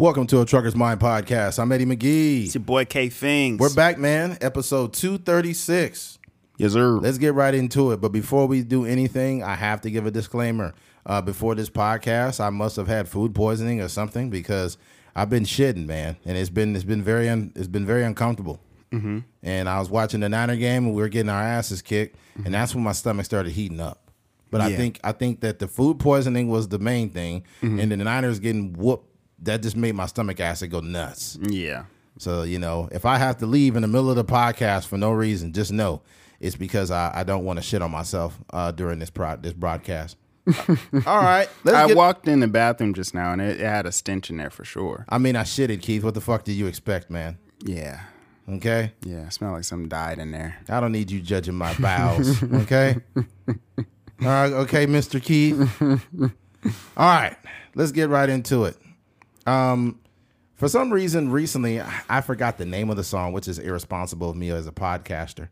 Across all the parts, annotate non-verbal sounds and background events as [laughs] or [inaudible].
Welcome to a Trucker's Mind podcast. I'm Eddie McGee. It's your boy K Things. We're back, man. Episode 236. Yes, sir. Let's get right into it. But before we do anything, I have to give a disclaimer. Uh, before this podcast, I must have had food poisoning or something because I've been shitting, man, and it's been it's been very un, it's been very uncomfortable. Mm-hmm. And I was watching the Niner game, and we were getting our asses kicked, mm-hmm. and that's when my stomach started heating up. But yeah. I think I think that the food poisoning was the main thing, mm-hmm. and the Niners getting whooped. That just made my stomach acid go nuts. Yeah. So you know, if I have to leave in the middle of the podcast for no reason, just know it's because I, I don't want to shit on myself uh, during this pro- this broadcast. [laughs] All right. I get... walked in the bathroom just now and it, it, had a stench in there for sure. I mean, I shitted, Keith. What the fuck did you expect, man? Yeah. Okay. Yeah, it smelled like something died in there. I don't need you judging my bowels. okay. [laughs] All right. Okay, Mr. Keith. All right. Let's get right into it. Um, for some reason, recently I forgot the name of the song, which is irresponsible of me as a podcaster.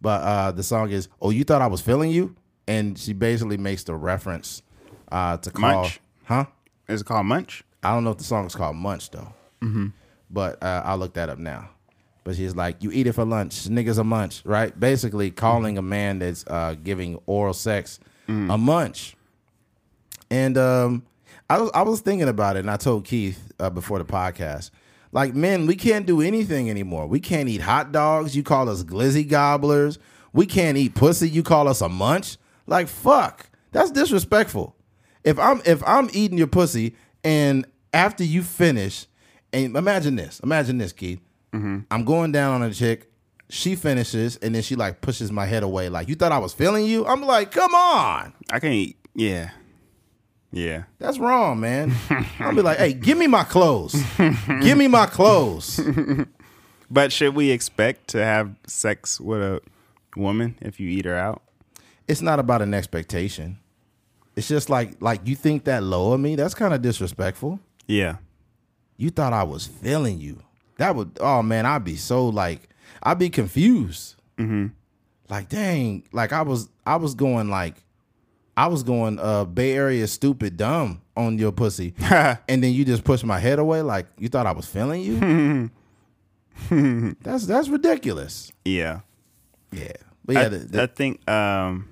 But uh, the song is "Oh, you thought I was feeling you." and she basically makes the reference uh, to call, Munch. huh? Is it called Munch? I don't know if the song is called Munch though. Mm-hmm. But uh, I'll look that up now. But she's like, "You eat it for lunch, niggas a munch," right? Basically, calling a man that's uh, giving oral sex mm. a munch. And um, I was I was thinking about it, and I told Keith uh, before the podcast, like, men, we can't do anything anymore. We can't eat hot dogs. You call us glizzy gobblers. We can't eat pussy. You call us a munch. Like fuck, that's disrespectful. If I'm if I'm eating your pussy and after you finish, and imagine this, imagine this, Keith. Mm-hmm. I'm going down on a chick. She finishes and then she like pushes my head away. Like you thought I was feeling you. I'm like, come on. I can't. Yeah. Yeah. That's wrong, man. [laughs] I'll be like, hey, give me my clothes. give me my clothes. [laughs] but should we expect to have sex with a woman if you eat her out? it's not about an expectation. It's just like like you think that low of me. That's kind of disrespectful. Yeah. You thought I was feeling you. That would oh man, I'd be so like I'd be confused. Mm-hmm. Like dang, like I was I was going like I was going uh Bay Area stupid dumb on your pussy, [laughs] and then you just pushed my head away like you thought I was feeling you. [laughs] that's that's ridiculous. Yeah, yeah. But yeah, I, the, the, I think um,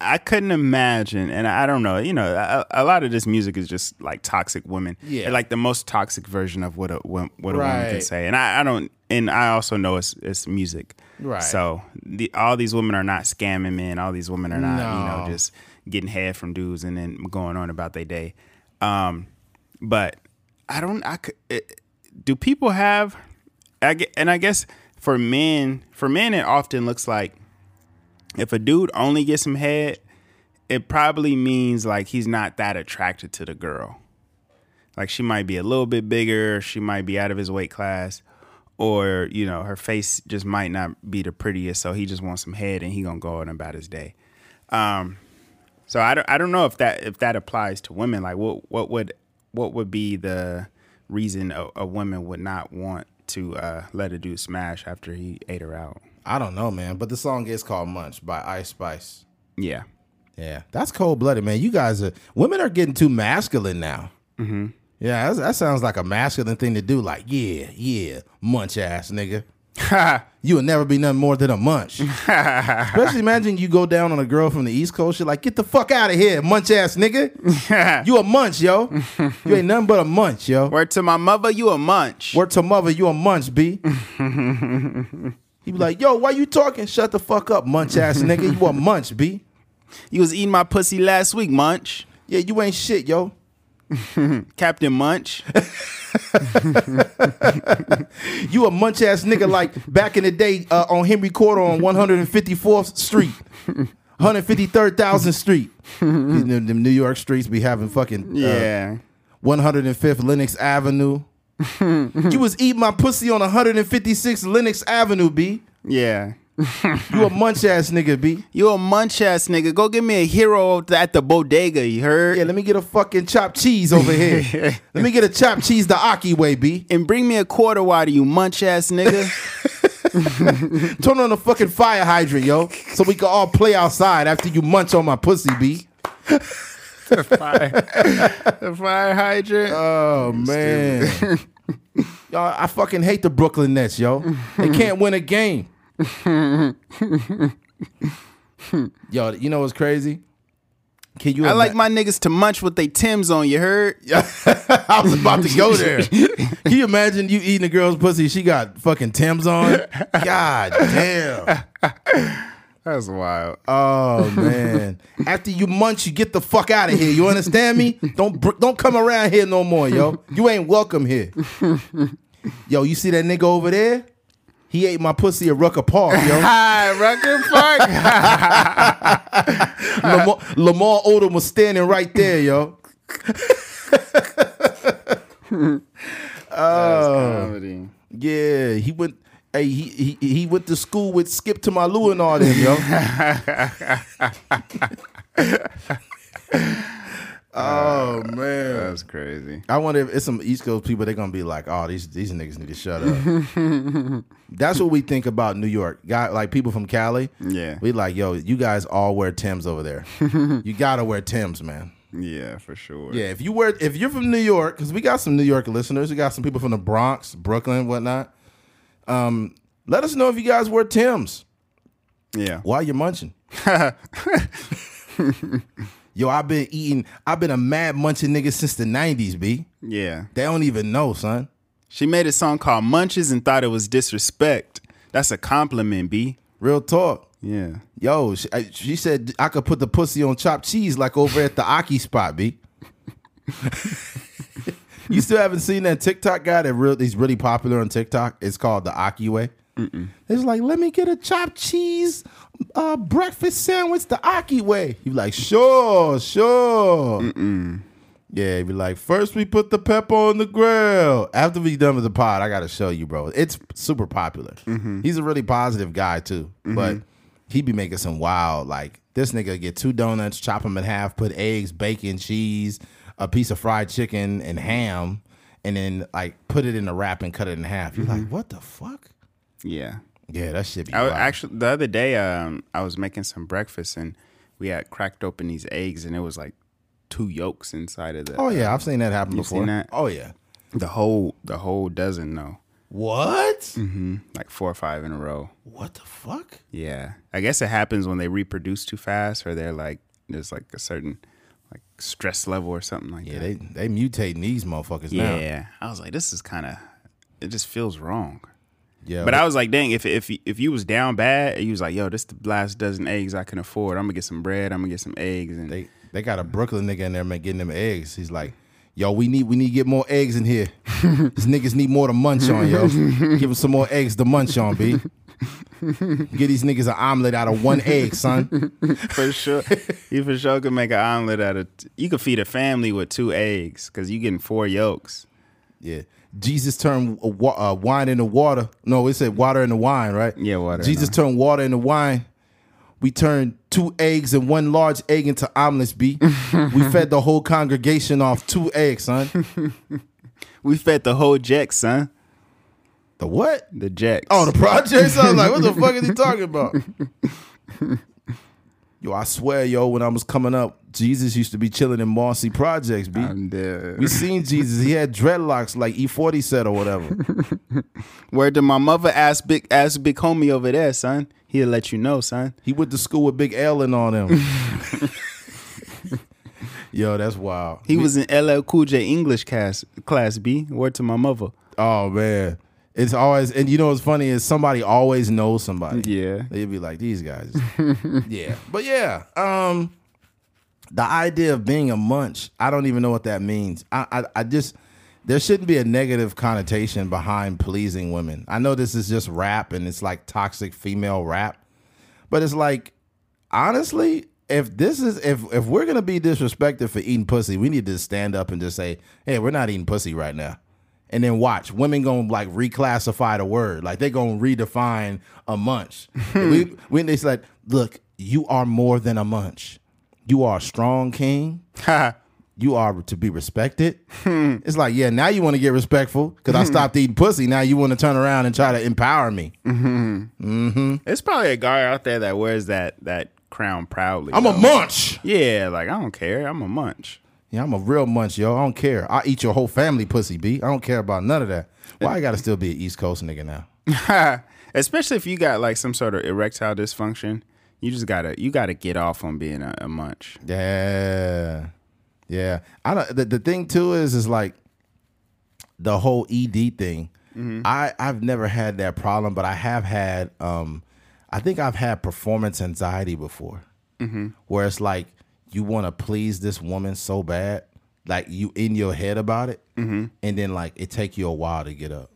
I couldn't imagine, and I don't know. You know, a, a, lot of this music is just like toxic women. Yeah, like the most toxic version of what a what a right. woman can say. And I, I, don't, and I also know it's it's music. Right. So the, all these women are not scamming men. All these women are not, no. you know, just getting head from dudes and then going on about their day. Um, but I don't. I could. It, do people have? I get, and I guess for men, for men, it often looks like if a dude only gets some head, it probably means like he's not that attracted to the girl. Like she might be a little bit bigger, she might be out of his weight class, or you know her face just might not be the prettiest, so he just wants some head and he gonna go on about his day. Um, so I don't I don't know if that if that applies to women. Like what what would what would be the reason a, a woman would not want to uh, let a dude smash after he ate her out? I don't know, man. But the song is called Munch by Ice Spice. Yeah. Yeah. That's cold blooded, man. You guys are, women are getting too masculine now. Mm-hmm. Yeah, that sounds like a masculine thing to do. Like, yeah, yeah, munch ass nigga. [laughs] you will never be nothing more than a munch. [laughs] Especially imagine you go down on a girl from the East Coast. You're like, get the fuck out of here, munch ass nigga. [laughs] you a munch, yo. You ain't nothing but a munch, yo. Word to my mother, you a munch. Word to mother, you a munch, B. He be like, yo, why you talking? Shut the fuck up, munch ass nigga. You a munch, B. You was eating my pussy last week, munch. Yeah, you ain't shit, yo. [laughs] Captain Munch. [laughs] you a munch ass nigga like back in the day uh, on Henry Court on 154th Street. 153rd Street. them, them New York streets be having fucking uh, yeah. 105th Lenox Avenue. you was eating my pussy on 156 Lenox Avenue, B. Yeah. You a munch ass nigga, B. You a munch ass nigga. Go get me a hero at the bodega, you heard? Yeah, let me get a fucking chopped cheese over here. [laughs] let me get a chopped cheese the Aki way, B. And bring me a quarter water, you munch ass nigga. [laughs] Turn on the fucking fire hydrant, yo, so we can all play outside after you munch on my pussy, B. the fire, the fire hydrant. Oh man, [laughs] y'all! I fucking hate the Brooklyn Nets, yo. They can't win a game. [laughs] yo, you know what's crazy? Can you? I like my niggas to munch with they Tims on. You heard? [laughs] I was about to go there. [laughs] Can you imagine you eating a girl's pussy? She got fucking Tim's on. God damn. That's wild. Oh man! After you munch, you get the fuck out of here. You understand me? Don't br- don't come around here no more, yo. You ain't welcome here. Yo, you see that nigga over there? He ate my pussy at Rucker Park, yo. [laughs] Hi, Rucker Park. [laughs] Lamar, Lamar Odom was standing right there, yo. Oh. comedy. Yeah, he went. Hey, he he he went to school with Skip to my Lou and all them, yo. [laughs] oh man, That's crazy. I wonder if it's some East Coast people. They're gonna be like, "Oh, these these niggas need to shut up." [laughs] That's what we think about New York. Guy like people from Cali. Yeah. we like, yo, you guys all wear Tims over there. [laughs] you gotta wear Tims, man. Yeah, for sure. Yeah, if you wear if you're from New York, because we got some New York listeners, we got some people from the Bronx, Brooklyn, whatnot. Um, let us know if you guys wear Tims Yeah. while you're munching. [laughs] Yo, I've been eating. I've been a mad munching nigga since the '90s. B. Yeah. They don't even know, son. She made a song called Munches and thought it was disrespect. That's a compliment, B. Real talk. Yeah. Yo, she, I- she said I could put the pussy on chopped cheese like over at the Aki spot, B. [laughs] you still haven't seen that TikTok guy that real he's really popular on TikTok? It's called the Aki way. It's like, let me get a chopped cheese uh, breakfast sandwich the Aki way. You like, sure, sure. Yeah, you be like, first we put the pepper on the grill. After we done with the pod, I gotta show you, bro. It's super popular. Mm-hmm. He's a really positive guy too, mm-hmm. but he be making some wild like this nigga get two donuts, chop them in half, put eggs, bacon, cheese, a piece of fried chicken, and ham, and then like put it in a wrap and cut it in half. You're mm-hmm. like, what the fuck? Yeah. Yeah, that should be I was, wild. actually the other day um I was making some breakfast and we had cracked open these eggs and it was like two yolks inside of the oh yeah, I've seen that happen You before. seen that? Oh yeah. the whole the whole dozen though. What? Mm-hmm. Like four or five in a row. What the fuck? Yeah. I guess it happens when they reproduce too fast or they're like there's like a certain like stress level or something like Yeah, that. Yeah, they they mutating these motherfuckers now. yeah. I was like, this is kinda it just feels wrong. Yeah, But I was like, dang, if if if you was down bad, you was like, yo, this the last dozen eggs I can afford. I'm gonna get some bread. I'm gonna get some eggs, and They they got a Brooklyn nigga in there man, getting them eggs. He's like, yo, we need we need to get more eggs in here. [laughs] These niggas need more to munch on, yo. [laughs] Give them some more eggs to munch on, b. Get these niggas an omelet out of one egg, son. [laughs] for sure, you for sure could make an omelet out of. You could feed a family with two eggs because you getting four yolks. Yeah. Jesus turned uh, wine into water. No, it said water into wine, right? Yeah, water Jesus turned water into wine. We turned two eggs and one large egg into omelets, B. [laughs] we fed the whole congregation off two eggs, son. [laughs] We fed the whole Jex, son. The what? The Jex. Oh, the projects. I was like, what the fuck is he talking about? [laughs] yo, I swear, yo, when I was coming up, Jesus used to be chilling in Marcy Projects, B. I'm dead. we seen Jesus. He had dreadlocks like E40 said or whatever. [laughs] Where did my mother ask big ask big homie over there, son? He'll let you know, son. He went to school with Big Ellen on him. [laughs] yo, that's wild. He was in LL Cool J English class, class B. Word to my mother. Oh man. It's always and you know what's funny is somebody always knows somebody. Yeah. They'd be like, these guys. [laughs] yeah. But yeah, um, the idea of being a munch, I don't even know what that means. I, I, I just there shouldn't be a negative connotation behind pleasing women. I know this is just rap and it's like toxic female rap, but it's like honestly, if this is if if we're gonna be disrespected for eating pussy, we need to stand up and just say, hey, we're not eating pussy right now. And then watch women gonna like reclassify the word, like they gonna redefine a munch. [laughs] we, when they said, "Look, you are more than a munch. You are a strong king. you are to be respected." Hmm. it's like, yeah, now you want to get respectful because I hmm. stopped eating pussy. Now you want to turn around and try to empower me. Mm-hmm. Mm-hmm. There's probably a guy out there that wears that that crown proudly. I'm a munch. Yeah, like I don't care. I'm a munch. Yeah, I'm a real munch, yo. I don't care. I eat your whole family pussy, B. I don't care about none of that. Why I gotta still be an East Coast nigga now? [laughs] Especially if you got like some sort of erectile dysfunction, you just gotta you gotta get off on being a, a munch. Yeah, yeah. I don't. The, the thing too is, is like the whole ED thing. Mm-hmm. I I've never had that problem, but I have had. um I think I've had performance anxiety before, mm-hmm. where it's like you want to please this woman so bad, like you in your head about it, mm-hmm. and then like it take you a while to get up.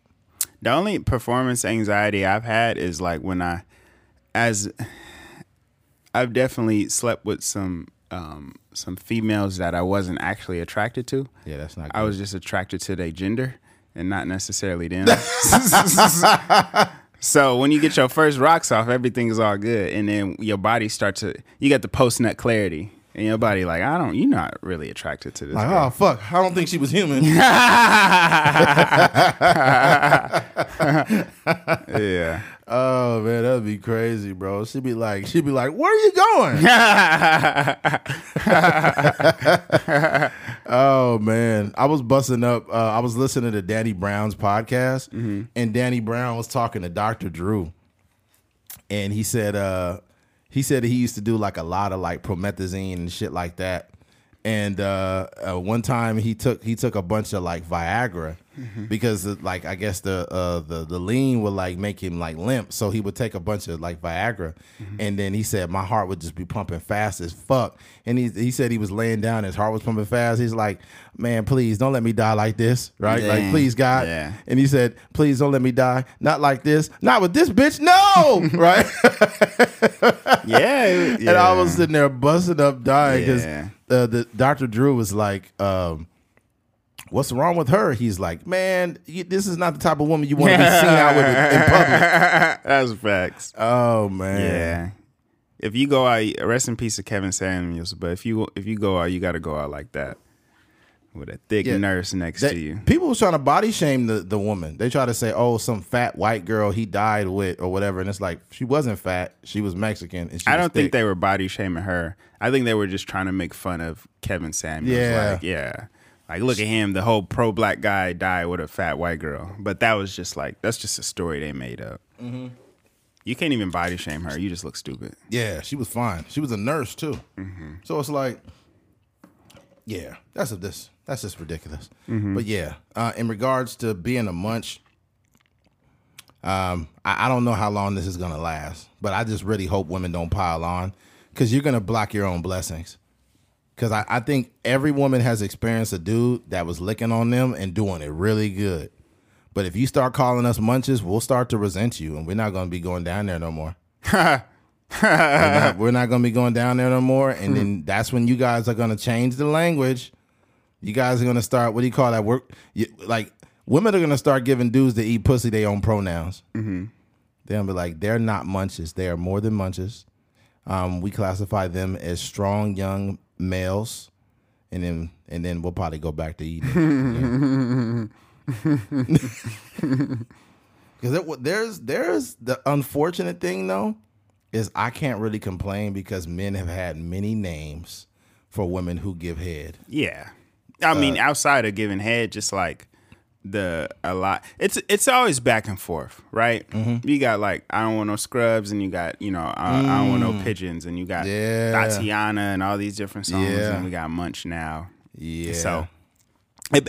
The only performance anxiety I've had is like when I, as I've definitely slept with some um, some females that I wasn't actually attracted to. Yeah, that's not. Good. I was just attracted to their gender and not necessarily them. [laughs] so when you get your first rocks off, everything is all good, and then your body starts to you get the post nut clarity, and your body like I don't, you're not really attracted to this. like, girl. oh fuck! I don't think she was human. [laughs] [laughs] yeah. Oh man, that'd be crazy, bro. She'd be like, she'd be like, "Where are you going?" [laughs] oh man, I was busting up. Uh, I was listening to Danny Brown's podcast, and Danny Brown was talking to Dr. Drew, and he said, uh, he said he used to do like a lot of like promethazine and shit like that. And uh, uh, one time he took he took a bunch of like Viagra because uh, like I guess the uh, the the lean would like make him like limp, so he would take a bunch of like Viagra, and then he said my heart would just be pumping fast as fuck. And he he said he was laying down, his heart was pumping fast. He's like, man, please don't let me die like this, right? Like please God. Yeah. And he said, please don't let me die, not like this, not with this bitch, no, [laughs] right? Yeah, it- And I was sitting there busting up dying because Yeah. uh, the Dr. Drew was like, um, "What's wrong with her?" He's like, "Man, you, this is not the type of woman you want to be seen out with in public." [laughs] That's facts. Oh man, Yeah. If you go out, rest in peace to Kevin Samuels. But if you if you go out, you got to go out like that with a thick Yeah. nurse next That- to you. people was trying to body shame the, the woman. They try to say, "Oh, some fat white girl he died with or whatever," and it's like she wasn't fat; she was Mexican. And I don't think they were body shaming her. I think they were just trying to make fun of Kevin Samuels. Yeah. Like, yeah. Like, look at him. The whole pro black guy died with a fat white girl. But that was just like, that's just a story they made up. Mm-hmm. You can't even body shame her. You just look stupid. Yeah, she was fine. She was a nurse too. So it's like, yeah, that's a, this that's just ridiculous. But yeah, uh, in regards to being a munch, um, I, I don't know how long this is gonna last, but I just really hope women don't pile on because you're gonna block your own blessings. Because I, I think every woman has experienced a dude that was licking on them and doing it really good. But if you start calling us munches, we'll start to resent you, and we're not gonna be going down there no more we're not, [laughs] not gonna be going down there no more. And then that's when you guys are gonna change the language. You guys are gonna start. What do you call that? Work you, like women are gonna start giving dudes to eat pussy their own pronouns. Mm-hmm. They'll be like, they're not munches. They are more than munches. Um, we classify them as strong young males, and then and then we'll probably go back to eating. [laughs] Because there's there's the unfortunate thing though is I can't really complain because men have had many names for women who give head. Yeah. I mean, Uh, outside of giving head, just like the a lot. It's it's always back and forth, right? Mm-hmm. You got like I don't want no scrubs, and you got you know I, I don't want no pigeons, and you got Mm. Yeah. Tatiana and all these different songs, Yeah. and we got Munch now. Yeah. So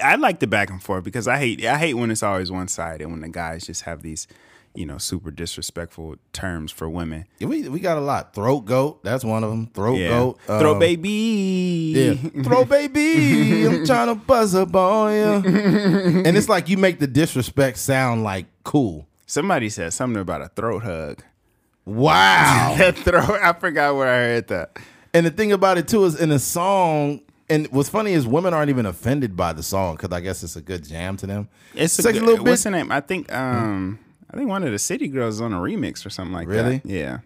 I like the back and forth because I hate I hate when it's always one sided when the guys just have these you know super disrespectful terms for women. We we got a lot. Throat goat, that's one of them. Throat Yeah, goat. throw um, baby. Yeah, [laughs] throw baby. I'm trying to buzz up on you. And it's like you make the disrespect sound like cool. Somebody said something about a throat hug. Wow. [laughs] That throat. I forgot where I heard that. And the thing about it too is in the song, and what's funny is women aren't even offended by the song because I guess it's a good jam to them. It's a Sexy good, little What's bitch. the name? I think. Um, I think one of the City Girls is on a remix or something like Really? that. Yeah.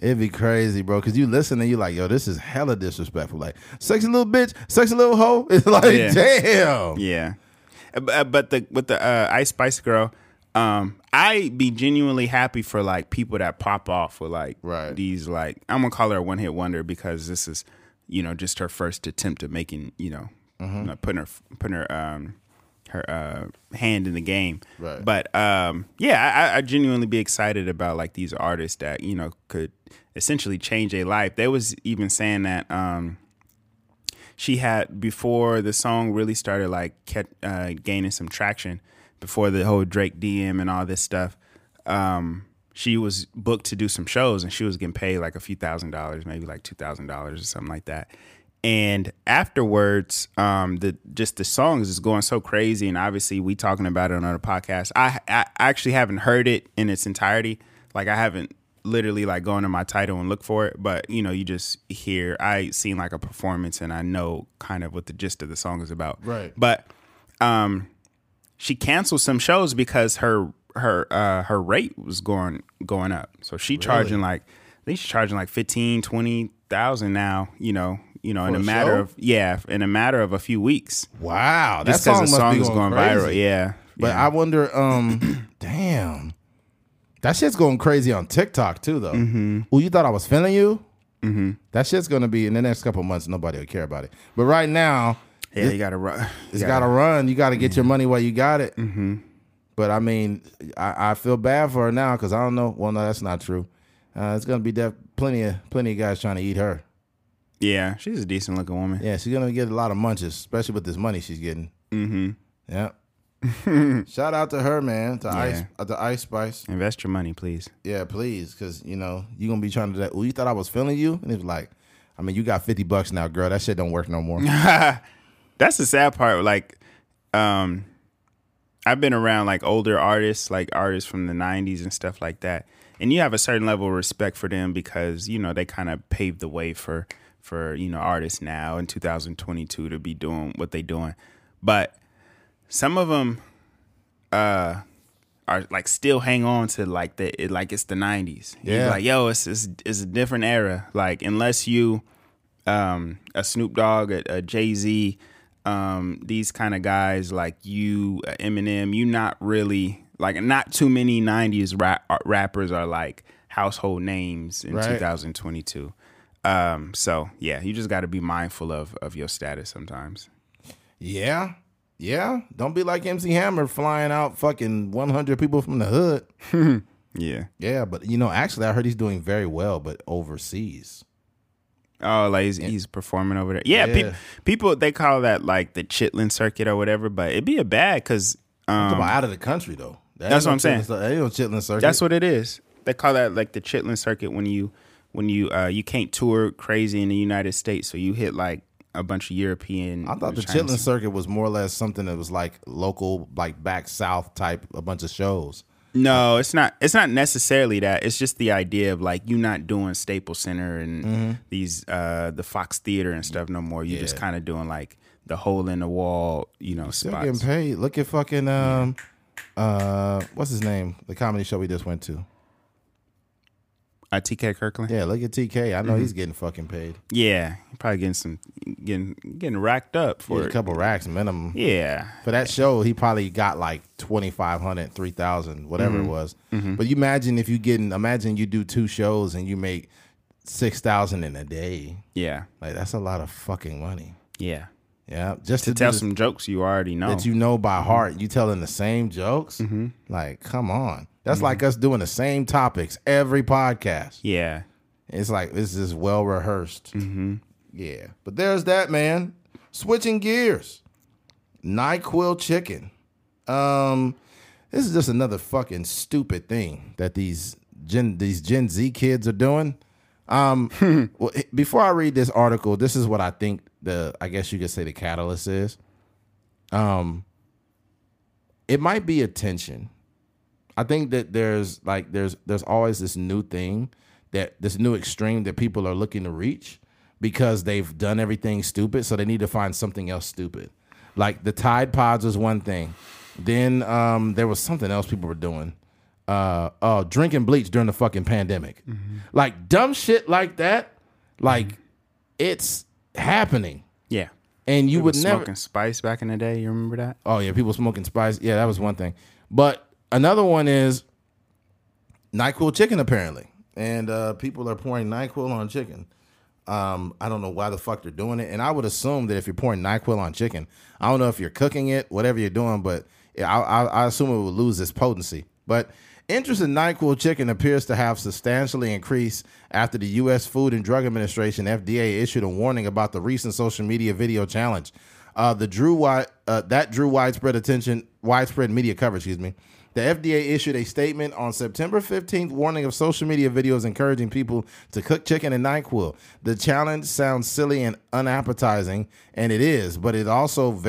It'd be crazy, bro, because you listen and you like, yo, this is hella disrespectful. Like, sexy little bitch, sexy little hoe. [laughs] It's like, Yeah. damn. Yeah. Uh, uh, But the with the uh, Ice Spice Girl, Um, I be genuinely happy for like people that pop off with like Right. these like I'm gonna call her a one hit wonder because this is you know just her first attempt at making you know, Mm-hmm. putting her putting her um her uh hand in the game. Right. But um yeah, I, I genuinely be excited about like these artists that you know could essentially change a life. They was even saying that um she had before the song really started like kept, uh, gaining some traction before the whole Drake DM and all this stuff. Um, she was booked to do some shows and she was getting paid like a few thousand dollars, maybe like two thousand dollars or something like that. And afterwards, um, the just the songs is going so crazy, and obviously we talking about it on other podcasts. I I actually haven't heard it in its entirety. Like I haven't literally like going to my Tidal and look for it, but you know, you just hear I seen like a performance and I know kind of what the gist of the song is about. Right. But um she canceled some shows because her her uh her rate was going going up. So she charging like I think she's charging like 15, 20,000 now, you know, you know, in a a matter show? of yeah, in a matter of a few weeks. Wow, that because the song is going, going viral. Yeah. But yeah. I wonder, um, [clears throat] damn, that shit's going crazy on TikTok too, though. Mm-hmm. Well, you thought I was feeling you? Mm-hmm. That shit's gonna be in the next couple months. Nobody will care about it. But right now, yeah, you gotta run. it's got to run. You got to get your money while you got it. Mm-hmm. But I mean, I, I feel bad for her now because I don't know. Well, no, that's not true. Uh, it's gonna be def- plenty of plenty of guys trying to eat her. Yeah, she's a decent looking woman. Yeah, she's gonna get a lot of munches, especially with this money she's getting. Mm-hmm. Yeah. [laughs] Shout out to her, man. To Ice, Yeah. uh, to Ice Spice. Invest your money, please. Yeah, please, because you know you gonna be trying to. do that. Well, you thought I was feeling you, and it was like, I mean, you got fifty bucks now, girl. That shit don't work no more. [laughs] That's the sad part. Like, um, I've been around like older artists, like artists from the '90s and stuff like that, and you have a certain level of respect for them because you know they kind of paved the way for for you know artists now in 2022 to be doing what they doing. But some of them, uh, are like still hang on to like the it, like it's the '90s. You're Yeah. like yo, it's, it's it's a different era. Like unless you um, a Snoop Dogg, a, a Jay Z, um, these kind of guys like you, Eminem, you not really like not too many '90s rap, rappers are like household names in Right. 2022. Um, so yeah, you just got to be mindful of of your status sometimes. yeah, yeah. Don't be like MC Hammer flying out fucking one hundred people from the hood. [laughs] Yeah. Yeah, but you know, actually, I heard he's doing very well, but overseas. Oh, like he's, he's performing over there. Yeah, Yeah. peop people they call that like the Chitlin circuit or whatever, but it'd be a bad because um, about out of the country though. That That's what I'm saying. cir- Ain't no chitlin circuit. That's what it is. They call that like the Chitlin circuit when you when you uh you can't tour crazy in the United States, so you hit like a bunch of European. I thought the chitlin circuit was more or less something that was like local, like back south type, a bunch of shows. No, it's not. It's not necessarily that. It's just the idea of like you not doing Staples Center and these uh the Fox Theater and stuff no more. You're just Mm-hmm. Kind of doing like the hole in the wall, you know, Still spots. getting paid. Look at fucking um, uh, what's his name? The comedy show we just went to. Uh, TK Kirkland. Yeah, look at TK. I know Mm-hmm. he's getting fucking paid. Yeah, probably getting some getting getting racked up for For a couple racks minimum. Yeah, For that show, he probably got like 2,500, 3,000, whatever Mm-hmm. it was. But you imagine if you getting, imagine you do two shows and you make 6,000 in a day. yeah, Like that's a lot of fucking money. yeah. Yeah. Just to, To tell some jokes you already know. that you know by heart. You telling the same jokes? Like, come on. That's like us doing the same topics every podcast. yeah, It's like this is well rehearsed. Mm-hmm. Yeah, but there's that man. Switching gears, Nyquil chicken. Um, this is just another fucking stupid thing that these Gen these Gen Z kids are doing. Um, [laughs] well, before I read this article, this is what I think the I guess you could say the catalyst is. Um, it might be attention. I think that there's like there's there's always this new thing that this new extreme that people are looking to reach because they've done everything stupid, so they need to find something else stupid. Like the Tide Pods was one thing. Then um, there was something else people were doing. Uh, oh, drinking bleach during the fucking pandemic. Like dumb shit like that. Like it's happening, yeah. and you would was never. smoking spice back in the day. You remember that? Oh yeah, people smoking spice. Yeah, that was one thing. But another one is Nyquil chicken apparently, and uh, people are pouring Nyquil on chicken. Um, I don't know why the fuck they're doing it, and I would assume that if you're pouring Nyquil on chicken, I don't know if you're cooking it, whatever you're doing, but I, I, I assume it would lose its potency. But interest in Nyquil chicken appears to have substantially increased after the U.S. Food and Drug Administration (FDA) issued a warning about the recent social media video challenge. Uh, the drew uh, that drew widespread attention, widespread media coverage. Excuse me. The FDA issued a statement on September 15th warning of social media videos encouraging people to cook chicken and NyQuil. The challenge sounds silly and unappetizing, and it is, but it also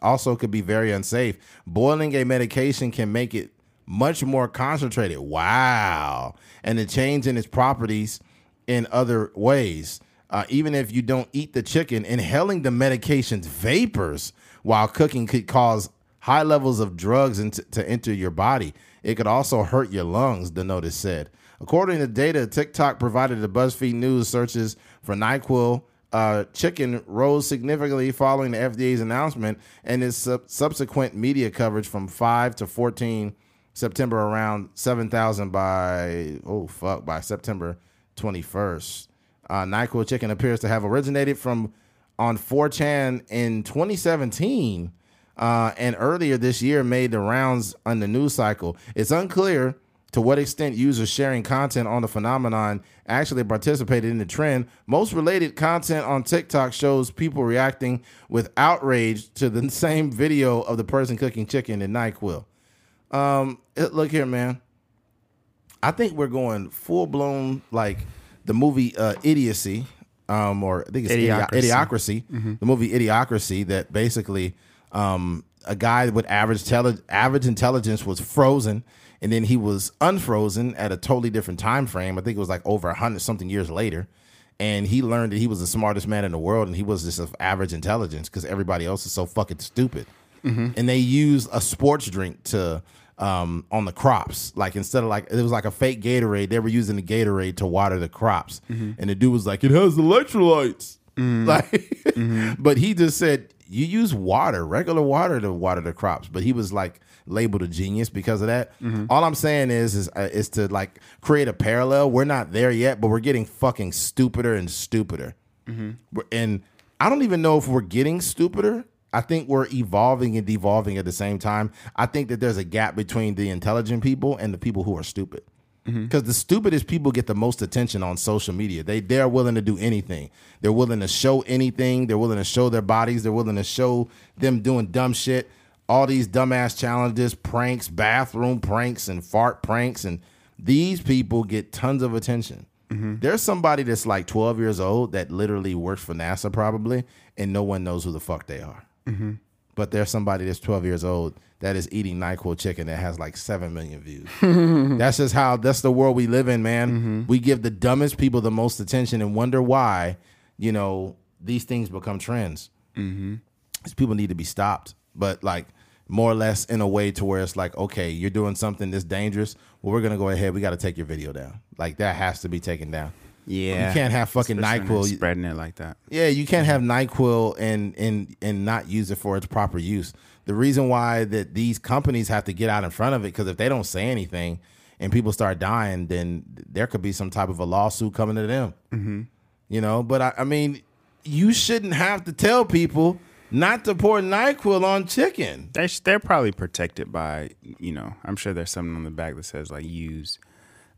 also could be very unsafe. Boiling a medication can make it much more concentrated. Wow. And the change in its properties in other ways. Uh, even if you don't eat the chicken, inhaling the medication's vapors while cooking could cause high levels of drugs into, to enter your body. It could also hurt your lungs, the notice said. According to data, TikTok provided the BuzzFeed News searches for NyQuil uh, chicken rose significantly following the FDA's announcement and its sub- subsequent media coverage from 5 to 14 September around 7,000 by, oh fuck, by September 21st. Uh, NyQuil chicken appears to have originated from on 4chan in 2017 uh, and earlier this year made the rounds on the news cycle. It's unclear to what extent users sharing content on the phenomenon actually participated in the trend. Most related content on TikTok shows people reacting with outrage to the [laughs] same video of the person cooking chicken in NyQuil. Um, look here, man. I think we're going full blown like the movie uh, Idiocy, um, or I think it's Idiocracy. Idiocracy mm-hmm. The movie Idiocracy that basically um, a guy with average tele- average intelligence was frozen, and then he was unfrozen at a totally different time frame. I think it was like over a hundred something years later, and he learned that he was the smartest man in the world, and he was just of average intelligence because everybody else is so fucking stupid. Mm-hmm. And they used a sports drink to um, on the crops. Like instead of like it was like a fake Gatorade, they were using the Gatorade to water the crops. Mm-hmm. And the dude was like, "It has electrolytes." Mm-hmm. [laughs] Like, mm-hmm. but he just said you use water, regular water to water the crops. But he was like labeled a genius because of that. Mm-hmm. All I'm saying is is uh, is to like create a parallel. We're not there yet, but we're getting fucking stupider and stupider. Mm-hmm. And I don't even know if we're getting stupider. I think we're evolving and devolving at the same time. I think that there's a gap between the intelligent people and the people who are stupid because mm-hmm. the stupidest people get the most attention on social media. They they're willing to do anything. They're willing to show anything. They're willing to show their bodies. They're willing to show them doing dumb shit. All these dumbass challenges, pranks, bathroom pranks, and fart pranks, and these people get tons of attention. Mm-hmm. There's somebody that's like 12 years old that literally works for NASA probably, and no one knows who the fuck they are. Mm-hmm. But there's somebody that's 12 years old that is eating NyQuil chicken that has like 7 million views. [laughs] that's just how, that's the world we live in, man. Mm-hmm. We give the dumbest people the most attention and wonder why, you know, these things become trends. Mm-hmm. These people need to be stopped. But like, more or less in a way to where it's like, okay, you're doing something that's dangerous. Well, we're gonna go ahead. We got to take your video down. Like that has to be taken down. Yeah, you can't have fucking Nyquil spreading it like that. Yeah, you can't have Nyquil and and and not use it for its proper use the reason why that these companies have to get out in front of it because if they don't say anything and people start dying, then there could be some type of a lawsuit coming to them. Mm-hmm. You know, but I, I, mean, you shouldn't have to tell people not to pour Nyquil on chicken. They're, they're probably protected by, you know, I'm sure there's something on the back that says like use.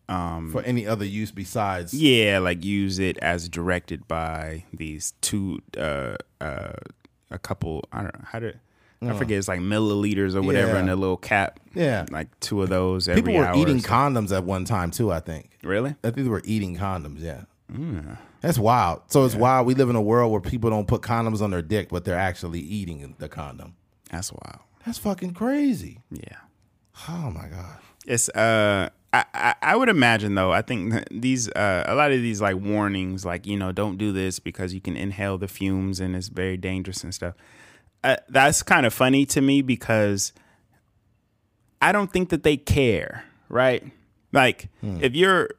Um, for any other use besides yeah like use it as directed by these two uh uh a couple i don't know how to I forget it's like milliliters or whatever yeah. in a little cap. Yeah, like two of those. Every People were eating condoms at one time too. I think. Really? I think they were eating condoms. Yeah. Mm. That's wild. So it's yeah. wild. We live in a world where people don't put condoms on their dick, but they're actually eating the condom. That's wild. That's fucking crazy. Yeah. Oh my god. It's uh. I, I, would imagine though. I think these uh, a lot of these like warnings, like you know, don't do this because you can inhale the fumes and it's very dangerous and stuff uh, that's kind of funny to me because I don't think that they care, right? Like hmm. if you're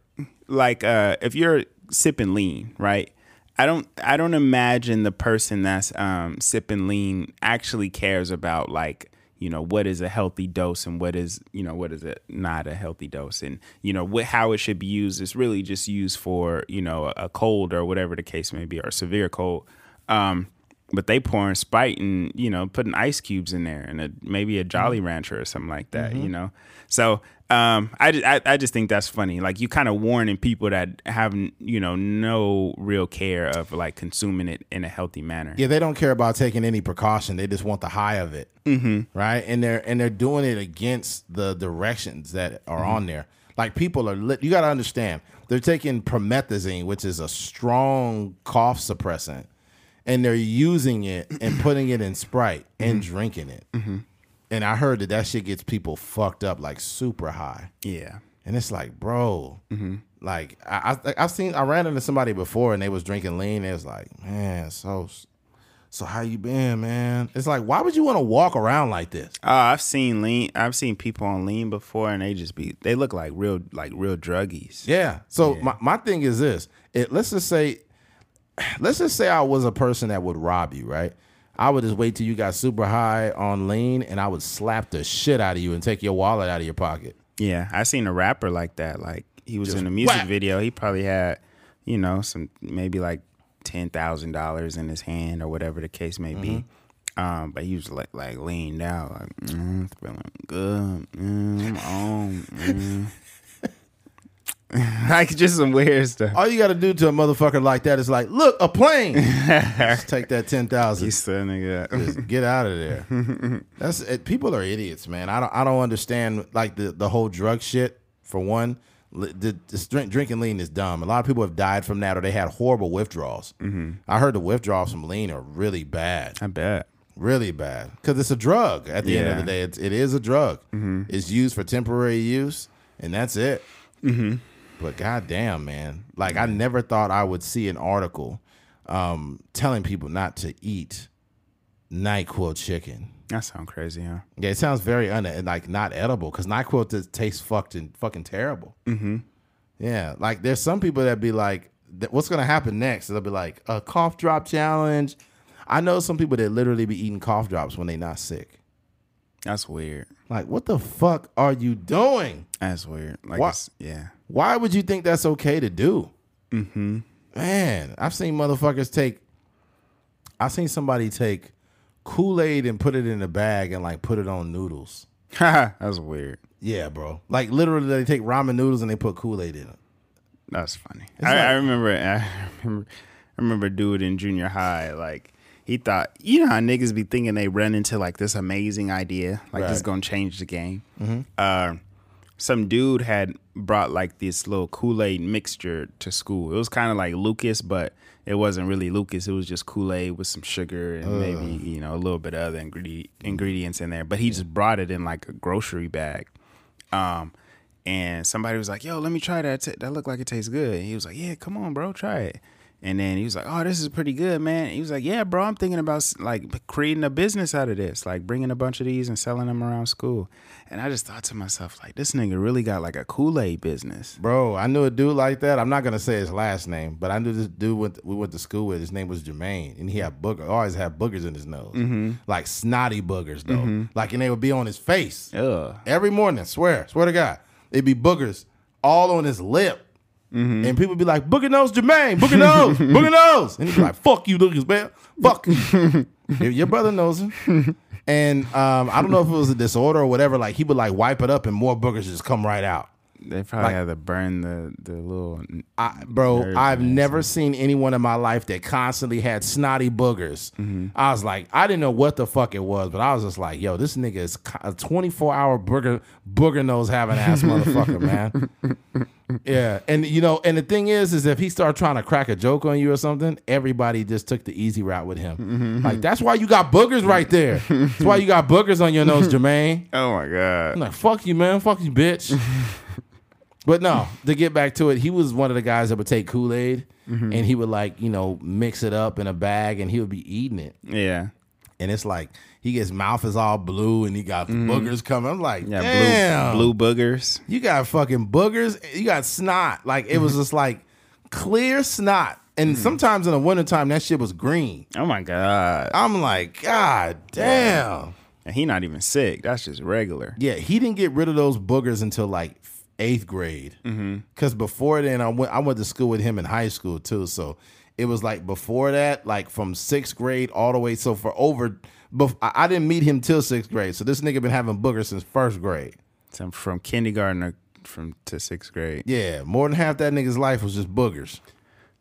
like uh if you're sipping lean, right? I don't I don't imagine the person that's um sipping lean actually cares about like, you know what is a healthy dose and what is you know what is it not a healthy dose and you know what how it should be used is really just used for you know a cold or whatever the case may be or severe cold um, but they pouring Sprite and you know putting ice cubes in there and a, maybe a Jolly Mm-hmm. Rancher or something like that. You know, so um, I, ju- I I just think that's funny. Like you kind of warning people that have you know no real care of like consuming it in a healthy manner. Yeah, they don't care about taking any precaution. They just want the high of it, mm-hmm. right? And they're and they're doing it against the directions that are Mm-hmm. on there. Like people are lit. You got to understand, they're taking promethazine, which is a strong cough suppressant, and they're using it and putting it in Sprite and Mm-hmm. drinking it. And I heard that that shit gets people fucked up like super high. Yeah. And it's like, bro, Mm-hmm. like I, I I've seen I ran into somebody before and they was drinking lean. And it was like, man, so so how you been, man? It's like, why would you want to walk around like this? Oh, I've seen lean. I've seen people on lean before, and they just be they look like real like real druggies. Yeah. So My, my thing is this: it, let's just say, [sighs] let's just say I was a person that would rob you, right? I would just wait till you got super high on lean, and I would slap the shit out of you and take your wallet out of your pocket. Yeah, I seen a rapper like that. Like he was in a music whack. video. He probably had, you know, some maybe like ten thousand dollars in his hand or whatever the case may be. Mm-hmm. Um, but he was like like leaned out, like mm, feeling good. Mm, I'm on. Mm. [laughs] like just some weird stuff. All you got to do to a motherfucker like that is like, look, a plane. [laughs] Just take that ten thousand. He said, nigga. Just get out of there. [laughs] That's it, people are idiots, man. I don't I don't understand like the the whole drug shit. For one, the, the drink, drinking lean is dumb. A lot of people have died from that, or they had horrible withdrawals. Mm-hmm. I heard the withdrawals from lean are really bad, I bet. really bad, because it's a drug. At the end of the day, it's, it is a drug. Mm-hmm. It's used for temporary use, and that's it. Mm-hmm. But goddamn, man, like I never thought I would see an article um, telling people not to eat Nyquil chicken. That sounds crazy, huh? Yeah, it sounds very un like not edible because Nyquil t- tastes fucking fucking terrible. Mm-hmm. Yeah, like there's some people that be like, "What's gonna happen next?" They'll be like, "A cough drop challenge." I know some people that literally be eating cough drops when they not sick. That's weird. Like, what the fuck are you doing? That's weird. Like, What? yeah. Why would you think that's okay to do? Mm-hmm. Man, I've seen motherfuckers take. I've seen somebody take Kool Aid and put it in a bag and like put it on noodles. [laughs] That's weird. Yeah, bro. Like literally, they take ramen noodles and they put Kool Aid in it. That's funny. I, like- I remember. [laughs] I remember. I remember a dude in junior high. Like he thought, you know how niggas be thinking they run into like this amazing idea, like this is gonna change the game. Uh, some dude had brought like this little Kool Aid mixture to school. It was kind of like Lucas, but it wasn't really Lucas. It was just Kool Aid with some sugar and maybe you know a little bit of other ingredi- ingredients in there. But he just brought it in like a grocery bag. Um, and somebody was like, "Yo, let me try that. That look like it tastes good." And he was like, "Yeah, come on, bro, try it." And then he was like, "Oh, this is pretty good, man." he was like, "Yeah, bro, I'm thinking about like creating a business out of this, like bringing a bunch of these and selling them around school." And I just thought to myself, like, this nigga really got like a Kool Aid business. Bro, I knew a dude like that. I'm not gonna say his last name, but I knew this dude went we went to school with. His name was Jermaine, and he had booger. Always had boogers in his nose, mm-hmm. like snotty boogers though. Mm-hmm. Like, and they would be on his face Ugh. every morning. Swear, swear to God, it'd be boogers all on his lip. And people be like, Booger nose Jermaine, Booger nose, [laughs] Booger nose. And he'd be like, fuck you, Lucas, man. Fuck. Your- [laughs] Your brother knows him. And um, I don't know if it was a disorder or whatever. Like, he would like wipe it up and more boogers just come right out. They probably Like- had to burn the the little. I, bro, I've never seen anyone in my life that constantly had snotty boogers. Mm-hmm. I was like, I didn't know what the fuck it was, but I was just like, yo, this nigga is a 24 hour booger, booger nose having ass motherfucker, man. [laughs] Yeah, and you know, and the thing is, is if he started trying to crack a joke on you or something, everybody just took the easy route with him. Mm-hmm. Like that's why you got boogers right there. That's why you got boogers on your nose, [laughs] Jermaine. Oh my god. I'm like, fuck you, man. Fuck you, bitch. [laughs] but no, to get back to it, he was one of the guys that would take Kool Aid Mm-hmm. and he would like, you know, mix it up in a bag and he would be eating it. Yeah. And it's like he his mouth is all blue and he got the boogers coming. I'm like, Mm-hmm. Yeah. damn, Blue blue boogers. you got fucking boogers. You got snot. Like it was Mm-hmm. just like clear snot. And sometimes in the wintertime, that shit was green. Oh my god. I'm like, God damn. And he not even sick. That's just regular. Yeah, he didn't get rid of those boogers until like eighth grade. Mm-hmm. Because before then, I went I went to school with him in high school too. So it was like before that, like from sixth grade all the way. So for over, bef- I didn't meet him till sixth grade. So this nigga been having boogers since first grade. So from kindergarten from to sixth grade. Yeah, more than half that nigga's life was just boogers.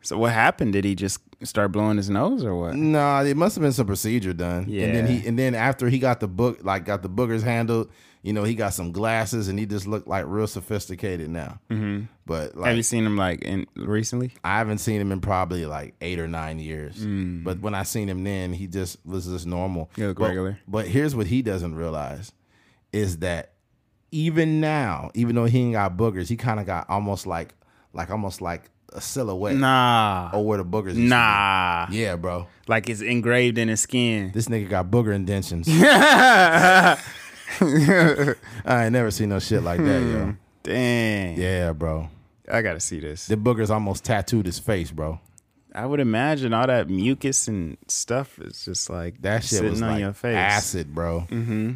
So what happened? Did he just start blowing his nose or what? Nah, it must have been some procedure done. Yeah. And then he and then after he got the book, like got the boogers handled, you know, he got some glasses and he just looked like real sophisticated now. Mm-hmm. But like, Have you seen him like in recently? I haven't seen him in probably like eight or nine years. But when I seen him then, he just was just normal. He look but, regular. But here's what he doesn't realize is that even now, even though he ain't got boogers, he kind of got almost like like almost like a silhouette Nah. or where the boogers. used to be. Nah. Yeah, bro. Like it's engraved in his skin. This nigga got booger indentions. [laughs] [laughs] I ain't never seen no shit like that, yo. Dang. Yeah, bro. I gotta see this. The boogers almost tattooed his face, bro. I would imagine all that mucus and stuff is just like That shit sitting was on like your face. acid, bro. Mm-hmm.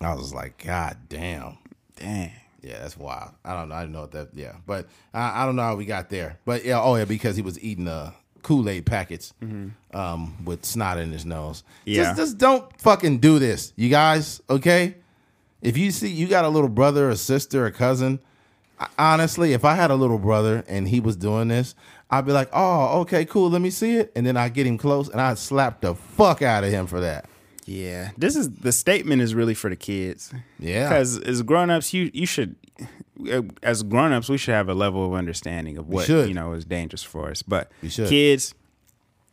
I was like, God damn. Dang. Yeah, that's wild. I don't know. I didn't know what that. Yeah, but I, I don't know how we got there. But yeah, oh yeah, because he was eating uh, Kool Aid packets um, with snot in his nose. Yeah. just, just don't fucking do this, you guys. Okay, if you see you got a little brother or sister or cousin, honestly, if I had a little brother and he was doing this, I'd be like, oh, okay, cool. Let me see it, and then I get him close and I'd slap the fuck out of him for that. Yeah. This is the statement is really for the kids. Yeah. Because as grown ups, you you should uh, as grown ups, we should have a level of understanding of what you know is dangerous for us. But kids,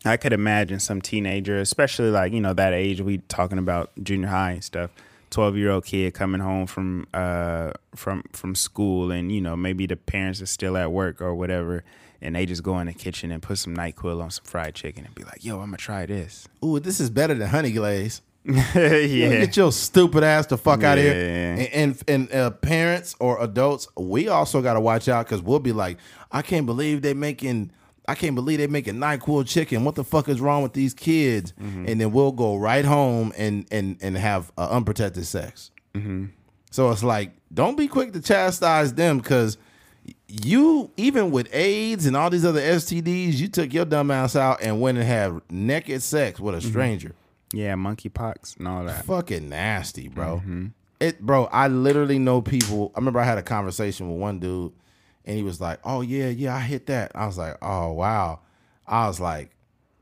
I could imagine some teenager, especially like, you know, that age we talking about junior high and stuff. 12 year old kid coming home from uh from from school and you know maybe the parents are still at work or whatever and they just go in the kitchen and put some NyQuil on some fried chicken and be like, "Yo, I'm gonna try this." Ooh, this is better than honey glaze. [laughs] yeah, Get your stupid ass the fuck out of here. And and, and uh, parents or adults, we also got to watch out because we'll be like, I can't believe they making. I can't believe they making Nyquil chicken. What the fuck is wrong with these kids? Mm-hmm. And then we'll go right home and and and have uh, unprotected sex. Mm-hmm. So it's like, don't be quick to chastise them because you, even with AIDS and all these other STDs, you took your dumb ass out and went and had naked sex with a Mm-hmm. stranger yeah, monkeypox and all that. fucking nasty, bro. It, bro. I literally know people. I remember I had a conversation with one dude, and he was like, "Oh yeah, yeah, I hit that." I was like, "Oh wow." I was like,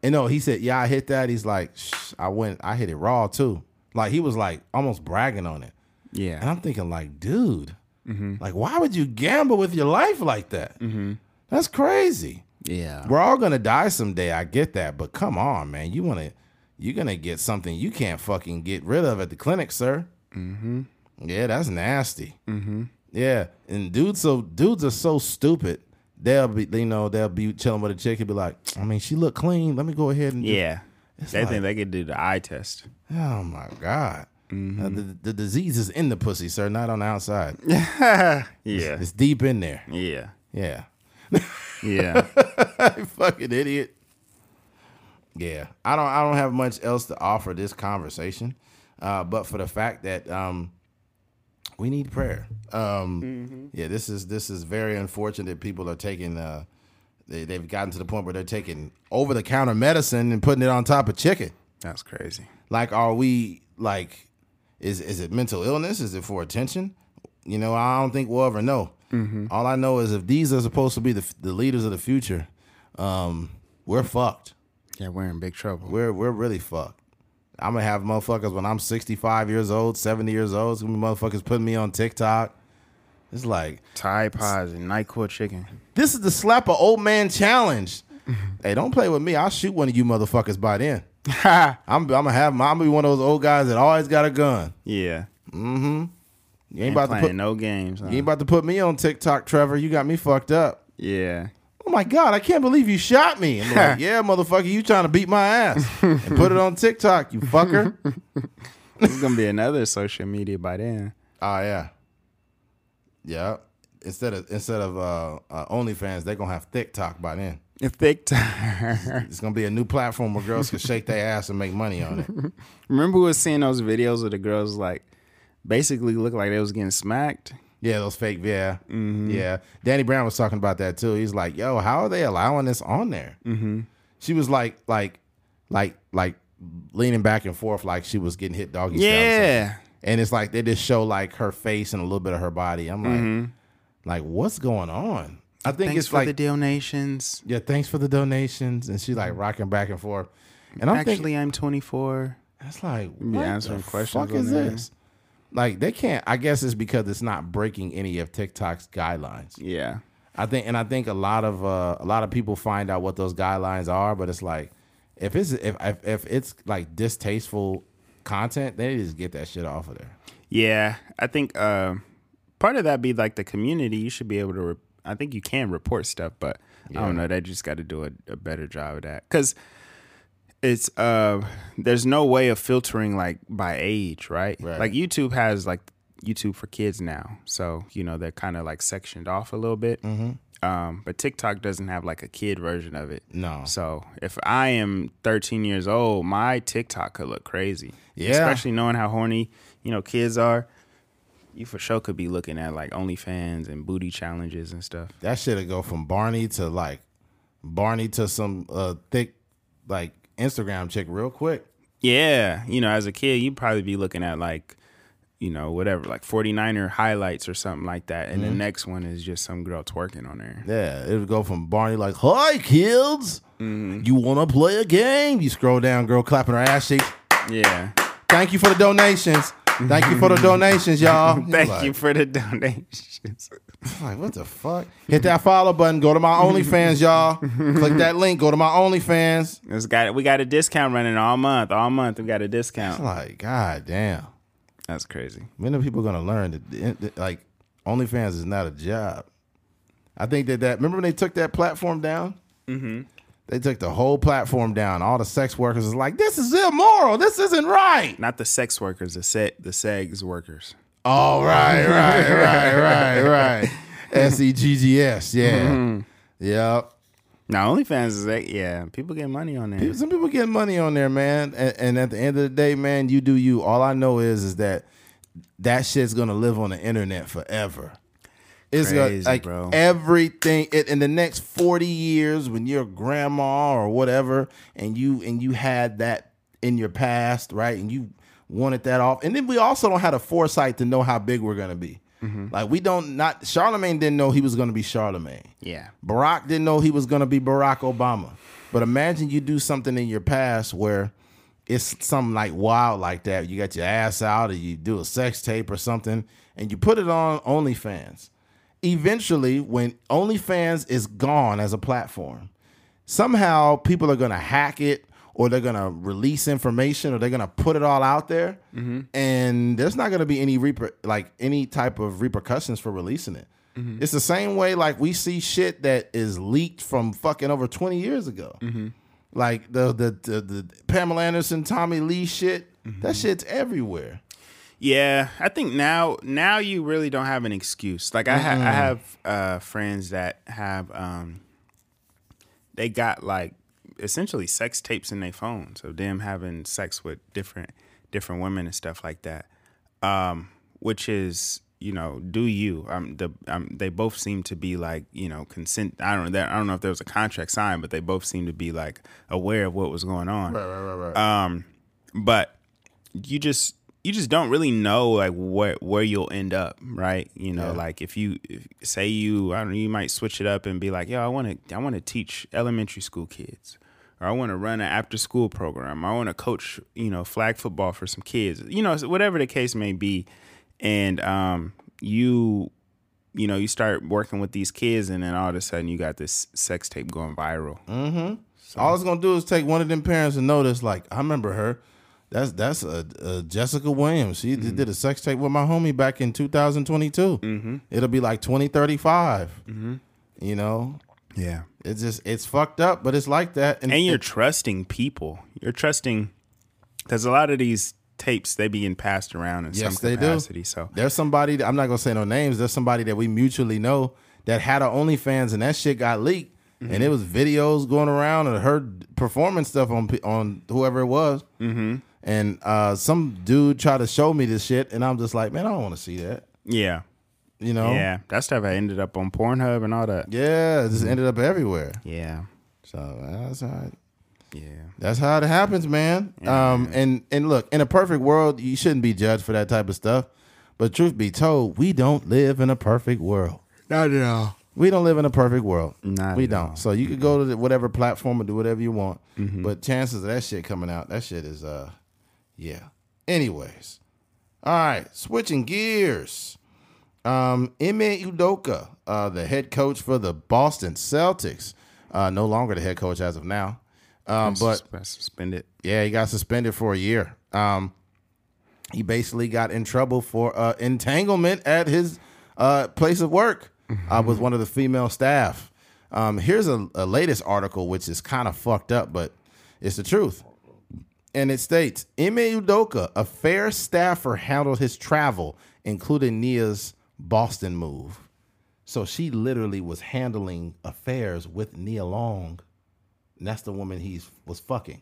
and no, he said, "Yeah, I hit that." He's like, Shh, "I went, I hit it raw too." Like he was like almost bragging on it, Yeah, and I'm thinking like, dude, like why would you gamble with your life like that? That's crazy. yeah. We're all gonna die someday. I get that, but come on, man. You wanna you're gonna get something you can't fucking get rid of at the clinic, sir. Mm-hmm. Yeah, that's nasty. Mm-hmm. Yeah, and dudes so dudes are so stupid. They'll be you know they'll be chilling with a chick and be like, I mean, she look clean. Let me go ahead and do-" Yeah, they like- think they could do the eye test. Oh my god. Mm-hmm. Uh, the, the disease is in the pussy, sir, not on the outside. [laughs] Yeah, It's deep in there. yeah, Yeah. yeah. [laughs] fucking idiot. Yeah, I don't. I don't have much else to offer this conversation, uh, but for the fact that um, we need prayer. Um, Yeah, this is this is very unfortunate. that People are taking. Uh, they, they've gotten to the point where they're taking over the counter medicine and putting it on top of chicken. That's crazy. Like, are we like? Is is it mental illness? Is it for attention? You know, I don't think we'll ever know. All I know is if these are supposed to be the the leaders of the future, um, we're fucked. Yeah, we're in big trouble. We're we're really fucked. I'm gonna have motherfuckers when I'm 65 years old, 70 years old. It's gonna be motherfuckers putting me on TikTok. It's like Tide Pods and Nyquil chicken. this is the slap a old man challenge. [laughs] hey, don't play with me. I'll shoot one of you motherfuckers by then. [laughs] I'm I'm gonna have my, I'm gonna be one of those old guys that always got a gun. yeah, Mm-hmm. You ain't ain't about to put no games. huh? you ain't about to put me on TikTok, Trevor. You got me fucked up. Yeah, Oh my god, I can't believe you shot me. I'm like, [laughs] yeah, motherfucker, you trying to beat my ass and put it on TikTok, you fucker. [laughs] it's gonna be another social media by then. Oh yeah, yeah. Instead of instead of uh, uh, OnlyFans, they're gonna have TikTok by then. TikTok. It's gonna be a new platform where girls can shake their ass and make money on it. Remember we were seeing those videos of the girls like basically look like they was getting smacked. Yeah, those fake. Yeah, mm-hmm. yeah. Danny Brown was talking about that too. He's like, "Yo, how are they allowing this on there?" Mm-hmm. She was like, like, like, like leaning back and forth, like she was getting hit doggy style. Yeah. and it's like they just show like her face and a little bit of her body. I'm like, mm-hmm. like, what's going on? I think Thanks it's for like, the donations. yeah, thanks for the donations, and she's like mm-hmm. rocking back and forth. And I'm thinking, Actually, I'm 24. That's like be what answering the questions fuck is there. this? Like they can't. I guess it's because it's not breaking any of TikTok's guidelines. Yeah. I think, and I think a lot of uh, a lot of people find out what those guidelines are, but it's like if it's if if, if it's like distasteful content, they just get that shit off of there. Yeah, I think uh, part of that be like the community. You should be able to. Re- I think you can report stuff, but I don't know. They just got to do a, a better job of that because it's uh, there's no way of filtering like by age, right? Right. Like YouTube has like YouTube for kids now, so you know they're kind of like sectioned off a little bit. Mm-hmm. Um, but TikTok doesn't have like a kid version of it. No. So if I am 13 years old, my TikTok could look crazy. Yeah. Especially knowing how horny, you know, kids are. You for sure could be looking at like OnlyFans and booty challenges and stuff. That shit'll go from Barney to like Barney to some uh, thick like Instagram chick real quick. Yeah. You know, as a kid, you'd probably be looking at like, you know, whatever, like 49er highlights or something like that. And the next one is just some girl twerking on there. Yeah, it would go from Barney like, "Hi kids, Mm-hmm. you want to play a game?" You scroll down, girl clapping her ass cheeks. Yeah. Thank you for the donations. Thank you for the [laughs] donations, y'all. Thank Like- you for the donations. [laughs] Like, what the fuck? Hit that [laughs] follow button. Go to my OnlyFans, [laughs] y'all. Click that link. Go to my OnlyFans. It's got we got a discount running all month. All month we got a discount. Like, god damn. That's crazy. When are people gonna learn that, that like OnlyFans is not a job? I think that that remember when they took that platform down? Mm-hmm. They took the whole platform down. All the sex workers is like, this is immoral. This isn't right. Not the sex workers, the set the segs workers. Oh, right, right, [laughs] right, right, right. S E G G S. Yeah. Mm-hmm. Yep. Now OnlyFans is that yeah, people get money on there. Some people get money on there, man. And, and at the end of the day, man, you do you. All I know is is that that shit's gonna live on the internet forever. It's gonna, like bro. everything it, in the next forty years, when you're grandma or whatever, and you and you had that in your past, right, and you wanted that off, and then we also don't have the foresight to know how big we're gonna be. Mm-hmm. Like we don't not Charlemagne didn't know he was gonna be Charlemagne. Yeah. Barack didn't know he was going to be Barack Obama. But imagine you do something in your past where it's something like wild like that. You got your ass out or you do a sex tape or something and you put it on OnlyFans. Eventually, when OnlyFans is gone as a platform, somehow people are going to hack it or they're to release information or they're to put it all out there and there's not to be any reper- like any type of repercussions for releasing it. It's the same way like we see shit that is leaked from fucking over 20 years ago. Like the, the the the Pamela Anderson, Tommy Lee shit. That shit's everywhere. Yeah, I think now now you really don't have an excuse. Like I, ha- I have uh, friends that have um, they got like essentially sex tapes in their phones of them having sex with different different women and stuff like that. Um, which is you know do you um the um, they both seem to be like you know consent I don't know that I don't know if there was a contract signed but they both seem to be like aware of what was going on Right, right, right, right. um, but you just you just don't really know like where where you'll end up, right? You know, Yeah. like if you if, say you I don't know, you might switch it up and be like, yo, I want to I want to teach elementary school kids, or I want to run an after school program, I want to coach you know flag football for some kids, you know, whatever the case may be, and um, you you know you start working with these kids, and then all of a sudden you got this sex tape going viral. so All it's gonna do is take one of them parents and notice, like, I remember her. That's that's uh, uh, Jessica Williams. She Mm-hmm. did a sex tape with my homie back in 2022. Mm-hmm. It'll be like 2035. Mm-hmm. You know, Yeah. it's just it's fucked up, but it's like that. and you're trusting people. You're trusting because a lot of these tapes they being passed around in Yes, some they do. capacity. So There's somebody that, I'm not gonna say no names. There's somebody that we mutually know that had an OnlyFans and that shit got leaked, and it was videos going around of her performing stuff on on whoever it was. Mm-hmm. And uh, some dude tried to show me this shit, and I'm just like, man, I don't want to see that. Yeah. You know? Yeah. That stuff I ended up on Pornhub and all that. Yeah, it just ended up everywhere. Yeah. So that's how it, Yeah. that's how it happens, man. Um, and and look, in a perfect world, you shouldn't be judged for that type of stuff. But truth be told, we don't live in a perfect world. Not at all. We don't live in a perfect world. Not we at don't. all. So you could go to the- whatever platform and do whatever you want. Mm-hmm. But chances of that shit coming out, that shit is uh yeah. Anyways. All right, switching gears. Um Ime Udoka, uh, the head coach for the Boston Celtics. Uh no longer the head coach as of now. Um but suspended. yeah, he got suspended for a year. Um, he basically got in trouble for uh, entanglement at his uh, place of work uh, with one of the female staff. Um, here's a, a latest article, which is kind of fucked up, but it's the truth. And it states Ime Udoka, a fair staffer, handled his travel, including Nia's Boston move. So she literally was handling affairs with Nia Long. And that's the woman he was fucking.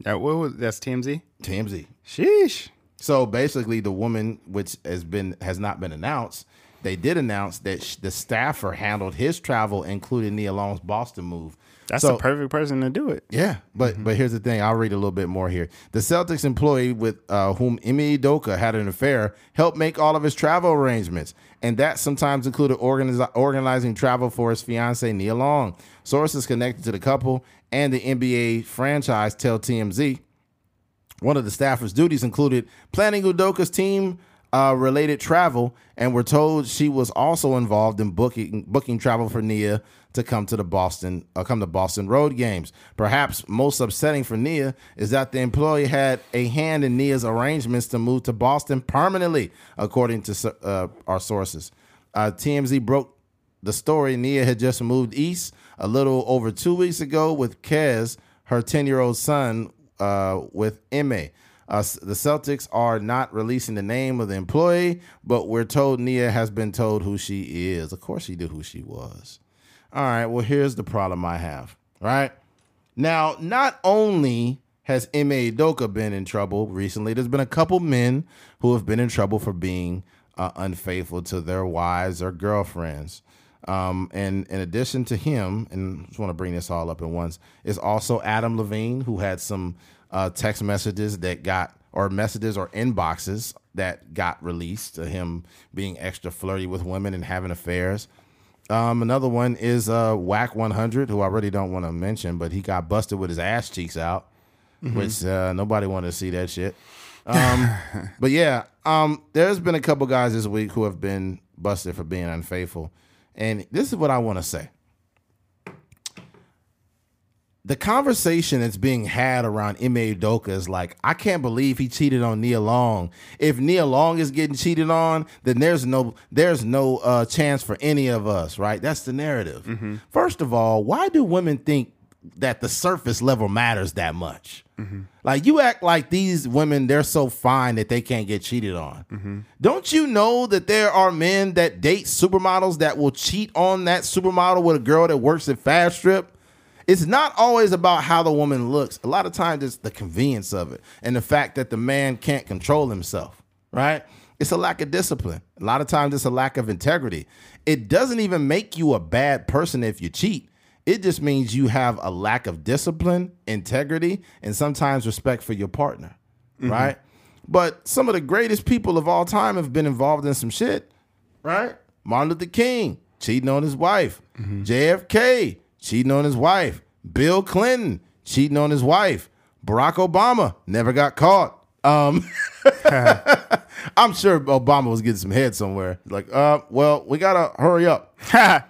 That what was that's TMZ? TMZ. Sheesh. So basically, the woman, which has been has not been announced, they did announce that sh- the staffer handled his travel, including Nia Long's Boston move. That's so, the perfect person to do it. yeah, but but here's the thing. I'll read a little bit more here. The Celtics employee with uh, whom Ime Udoka had an affair helped make all of his travel arrangements, and that sometimes included organiz- organizing travel for his fiancee Nia Long. Sources connected to the couple and the NBA franchise tell TMZ. One of the staffer's duties included planning Udoka's team uh, related travel, and we're told she was also involved in booking booking travel for Nia to come to the Boston uh, come to Boston road games. Perhaps most upsetting for Nia is that the employee had a hand in Nia's arrangements to move to Boston permanently, according to uh, our sources. Uh, TMZ broke the story. Nia had just moved east a little over two weeks ago with Kez, her 10 year old son, uh, with Ime. Uh, the Celtics are not releasing the name of the employee, but we're told Nia has been told who she is. Of course, she knew who she was. All right, well, here's the problem I have, right? Now, not only has Ime Udoka been in trouble recently, there's been a couple men who have been in trouble for being uh, unfaithful to their wives or girlfriends. Um, and in addition to him, and I just want to bring this all up at once, is also Adam Levine, who had some uh, text messages that got, or messages or inboxes that got released to him being extra flirty with women and having affairs. Um, another one is uh, Wack 100, who I really don't want to mention, but he got busted with his ass cheeks out, which uh, nobody wanted to see that shit. Um, [laughs] but yeah, um, there's been a couple guys this week who have been busted for being unfaithful. And this is what I want to say. The conversation that's being had around Ime Udoka is like, I can't believe he cheated on Nia Long. If Nia Long is getting cheated on, then there's no there's no uh, chance for any of us, right? That's the narrative. Mm-hmm. First of all, why do women think that the surface level matters that much? Mm-hmm. Like you act like these women, they're so fine that they can't get cheated on. Mm-hmm. Don't you know that there are men that date supermodels that will cheat on that supermodel with a girl that works at Fast Strip? It's not always about how the woman looks. A lot of times it's the convenience of it and the fact that the man can't control himself, right? It's a lack of discipline. A lot of times it's a lack of integrity. It doesn't even make you a bad person if you cheat. It just means you have a lack of discipline, integrity, and sometimes respect for your partner, mm-hmm. right? But some of the greatest people of all time have been involved in some shit, right? Martin Luther King cheating on his wife, mm-hmm. JFK cheating on his wife, Bill Clinton cheating on his wife, Barack Obama never got caught. Um, [laughs] I'm sure Obama was getting some head somewhere. Like, uh, well, we gotta hurry up. [laughs]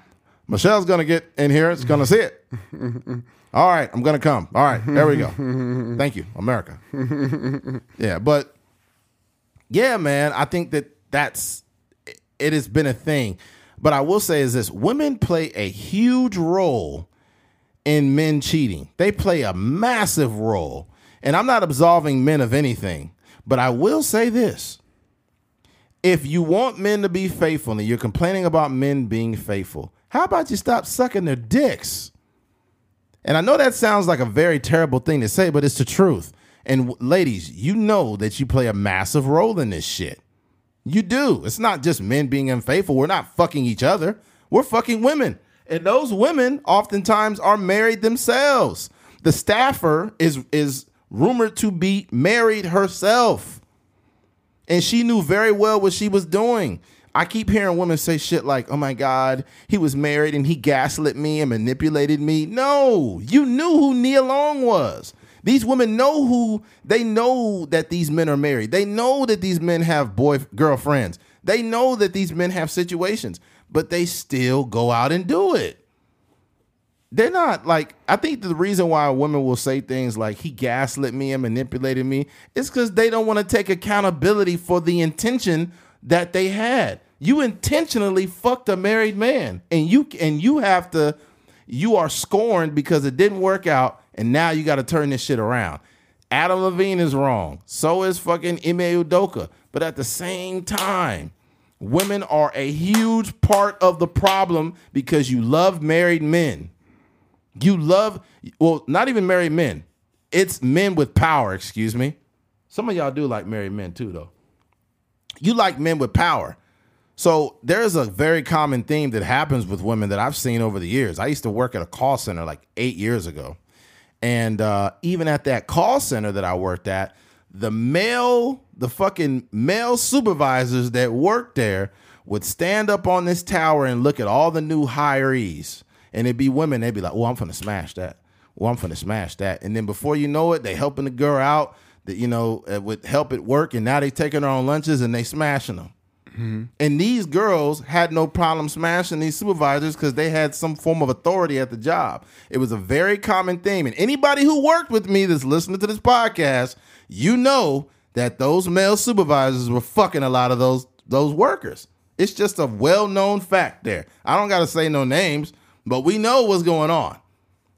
Michelle's gonna get in here. It's gonna see it. All right, I'm gonna come. All right, there we go. Thank you, America. yeah, but yeah, man, I think that that's it has been a thing. But I will say is this: women play a huge role in men cheating. They play a massive role, and I'm not absolving men of anything. But I will say this: if you want men to be faithful and you're complaining about men being faithful, how about you stop sucking their dicks? And I know that sounds like a very terrible thing to say, but it's the truth. And ladies, you know that you play a massive role in this shit. You do. It's not just men being unfaithful. We're not fucking each other. We're fucking women. And those women oftentimes are married themselves. The staffer is is rumored to be married herself. And she knew very well what she was doing. I keep hearing women say shit like, oh my God, he was married and he gaslit me and manipulated me. No, you knew who Nia Long was. These women know who they know that these men are married. They know that these men have boy girlfriends. They know that these men have situations, but they still go out and do it. They're not like I think the reason why women will say things like he gaslit me and manipulated me is because they don't want to take accountability for the intention that they had. You intentionally fucked a married man, and you and you have to you are scorned because it didn't work out and now you got to turn this shit around. Adam Levine is wrong. So is fucking Ime Udoka. But at the same time, women are a huge part of the problem because you love married men. You love, well, not even married men. It's men with power, excuse me. Some of y'all do like married men too, though. You like men with power. So there's a very common theme that happens with women that I've seen over the years. I used to work at a call center like eight years ago. And uh, even at that call center that I worked at, the male, the fucking male supervisors that worked there would stand up on this tower and look at all the new hirees. And it'd be women, they'd be like, oh, I'm gonna smash that. Well, I'm gonna smash that. And then before you know it, they helping the girl out that, you know, uh, would help at work. And now they taking her on lunches and they smashing them. Mm-hmm. And these girls had no problem smashing these supervisors because they had some form of authority at the job. It was a very common theme. And anybody who worked with me that's listening to this podcast, you know that those male supervisors were fucking a lot of those those workers. It's just a well-known fact there. I don't gotta say no names, but we know what's going on.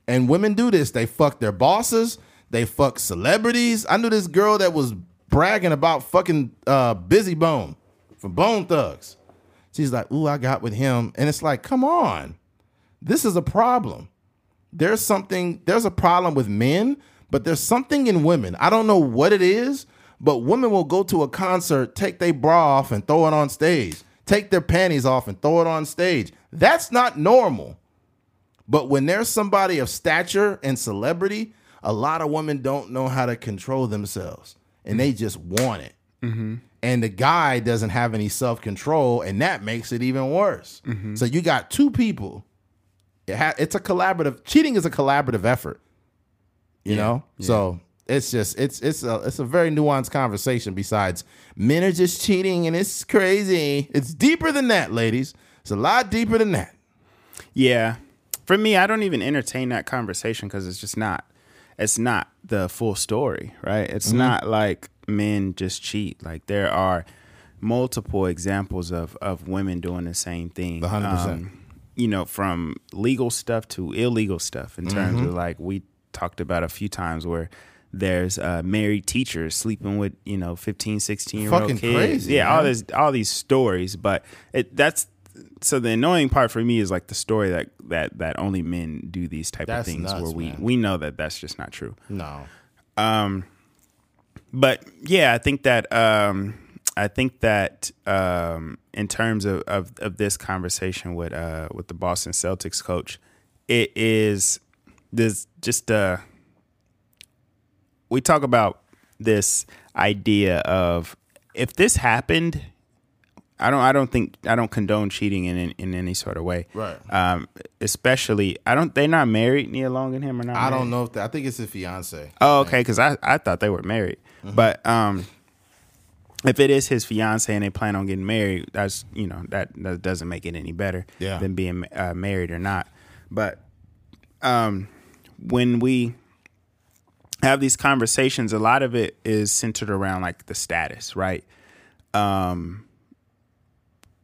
And women do this. They fuck their bosses, they fuck celebrities. I knew this girl that was bragging about fucking uh Bizzy Bone from Bone Thugs. She's like, ooh, I got with him. And it's like, come on. This is a problem. There's something, there's a problem with men, but there's something in women. I don't know what it is, but women will go to a concert, take their bra off and throw it on stage, take their panties off and throw it on stage. That's not normal. But when there's somebody of stature and celebrity, a lot of women don't know how to control themselves and they just want it. Mm-hmm and the guy doesn't have any self control, and that makes it even worse. Mm-hmm. So you got two people. It ha- it's a collaborative. Cheating is a collaborative effort. You yeah, know, yeah. so it's just it's it's a it's a very nuanced conversation. Besides, men are just cheating, and it's crazy. It's deeper than that, ladies. It's a lot deeper than that. Yeah, for me, I don't even entertain that conversation because it's just not. It's not the full story, right? It's mm-hmm. not like men just cheat. Like there are multiple examples of of women doing the same thing. 100%. Um, you know, from legal stuff to illegal stuff in terms mm-hmm. of like we talked about a few times where there's uh, married teachers sleeping with you know 15 16 year old kids crazy, yeah man. all this all these stories but it that's so the annoying part for me is like the story that that that only men do these type that's of things nuts, where we man. we know that that's just not true no um but yeah, I think that um, I think that um, in terms of, of, of this conversation with uh, with the Boston Celtics coach, it is this just uh, we talk about this idea of if this happened, I don't I don't think I don't condone cheating in in, in any sort of way. Right. Um, especially I don't they're not married Nia Long and him or not. I married? don't know if I think it's his fiance. Oh, okay, because I I thought they were married. Mm-hmm. But um, if it is his fiance and they plan on getting married, that's you know that that doesn't make it any better yeah. than being uh, married or not. But um, when we have these conversations, a lot of it is centered around like the status, right? Um,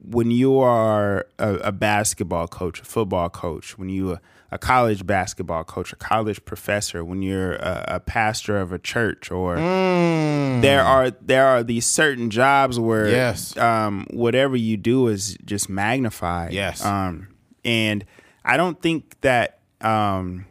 when you are a, a basketball coach, a football coach, when you a, a college basketball coach, a college professor, when you're a, a pastor of a church, or Mm. there are there are these certain jobs where Yes. um, whatever you do is just magnified. Yes. um, and I don't think that um,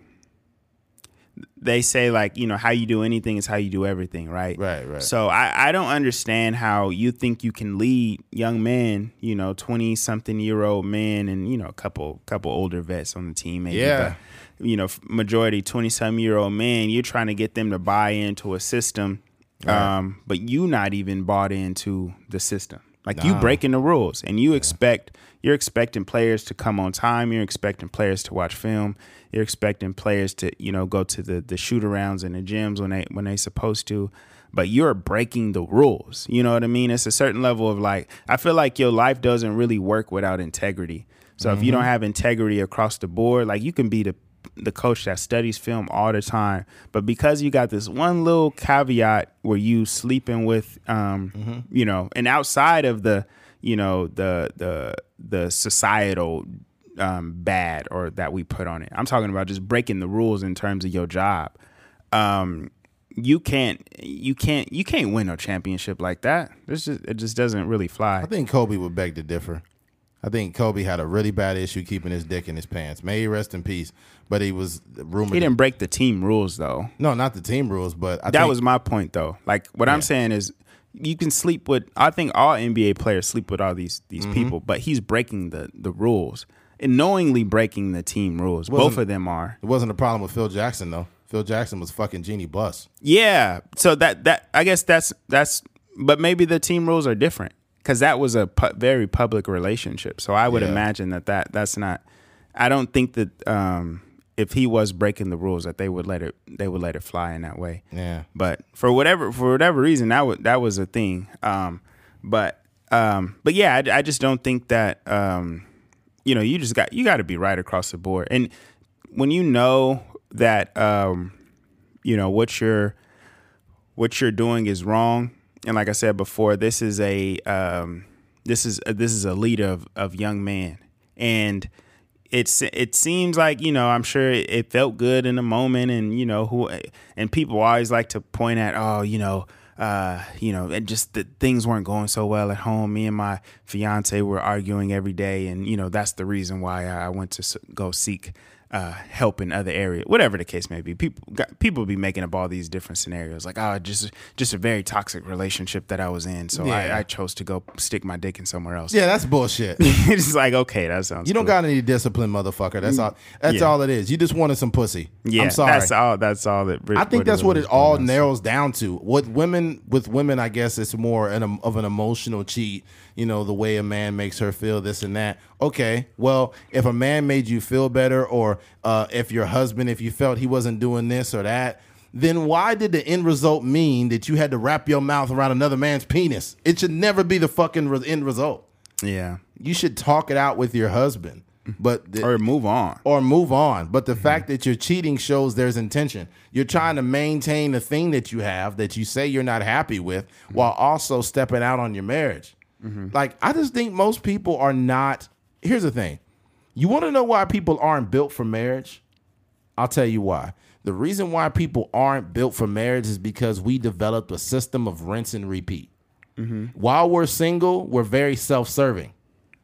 they say like you know how you do anything is how you do everything, right? Right, right. So I, I don't understand how you think you can lead young men, you know, twenty something year old men, and you know, a couple couple older vets on the team, maybe. Yeah. But, you know, majority twenty some year old men. You're trying to get them to buy into a system, um, but you not even bought into the system. Like you breaking the rules, and you expect you're expecting players to come on time. You're expecting players to watch film. You're expecting players to you know go to the the shoot arounds and the gyms when they when they supposed to. But you're breaking the rules. You know what I mean? It's a certain level of like I feel like your life doesn't really work without integrity. So if you don't mm-hmm. have integrity across the board, like you can be the the coach that studies film all the time, but because you got this one little caveat where you sleeping with, um, you know, and outside of the, you know, the the the societal um, bad or that we put on it, I'm talking about just breaking the rules in terms of your job. Um, you can't, you can't, you can't win a championship like that. This just it just doesn't really fly. I think Kobe would beg to differ. I think Kobe had a really bad issue keeping his dick in his pants. May he rest in peace. But he was rumored. He didn't break the team rules though. no, not the team rules, but I that think, was my point though. Like what I'm saying is you can sleep with I think all NBA players sleep with all these these Mm-hmm. people, but he's breaking the the rules and knowingly breaking the team rules. Both of them are. It wasn't a problem with Phil Jackson though. Phil Jackson was fucking Jeanie Buss. Yeah. So that that I guess that's that's but maybe the team rules are different cuz that was a pu- very public relationship. So I would Yeah. imagine that that that's not I don't think that um if he was breaking the rules that they would let it they would let it fly in that way. Yeah. But for whatever for whatever reason, that was that was a thing. Um, but um, but yeah, I, I just don't think that um, you know you just got you got to be right across the board. And when you know that um, you know what you're what you're doing is wrong, and like I said before, this is a um, this is this is a leader of of young man, and it's it seems like you know I'm sure it, it felt good in the moment, and you know who and people always like to point at oh you know uh you know and just that things weren't going so well at home. Me and my fiance were arguing every day, and you know that's the reason why I went to go seek uh, help in other areas, whatever the case may be. People got, people be making up all these different scenarios, like oh, just just a very toxic relationship that I was in, so Yeah. I, I chose to go stick my dick in somewhere else. Yeah, that's bullshit. [laughs] it's like okay, that sounds. You don't cool. got any discipline, motherfucker. That's all. That's Yeah. all it is. You just wanted some pussy. Yeah, I'm sorry. that's all. That's all that. I think that's what it all narrows down to. With women, with women, I guess it's more an, of an emotional cheat. You know, the way a man makes her feel, this and that. Okay, well, if a man made you feel better, or uh, if your husband, if you felt he wasn't doing this or that, then why did the end result mean that you had to wrap your mouth around another man's penis? It should never be the fucking re- end result. Yeah, You should talk it out with your husband, but the, or move on. or move on. But the fact that you're cheating shows there's intention. You're trying to maintain the thing that you have that you say you're not happy with while also stepping out on your marriage. Like, I just think most people are not. Here's the thing you want to know why people aren't built for marriage? I'll tell you why. The reason why people aren't built for marriage is because we developed a system of rinse and repeat. Mm-hmm. While we're single, we're very self serving.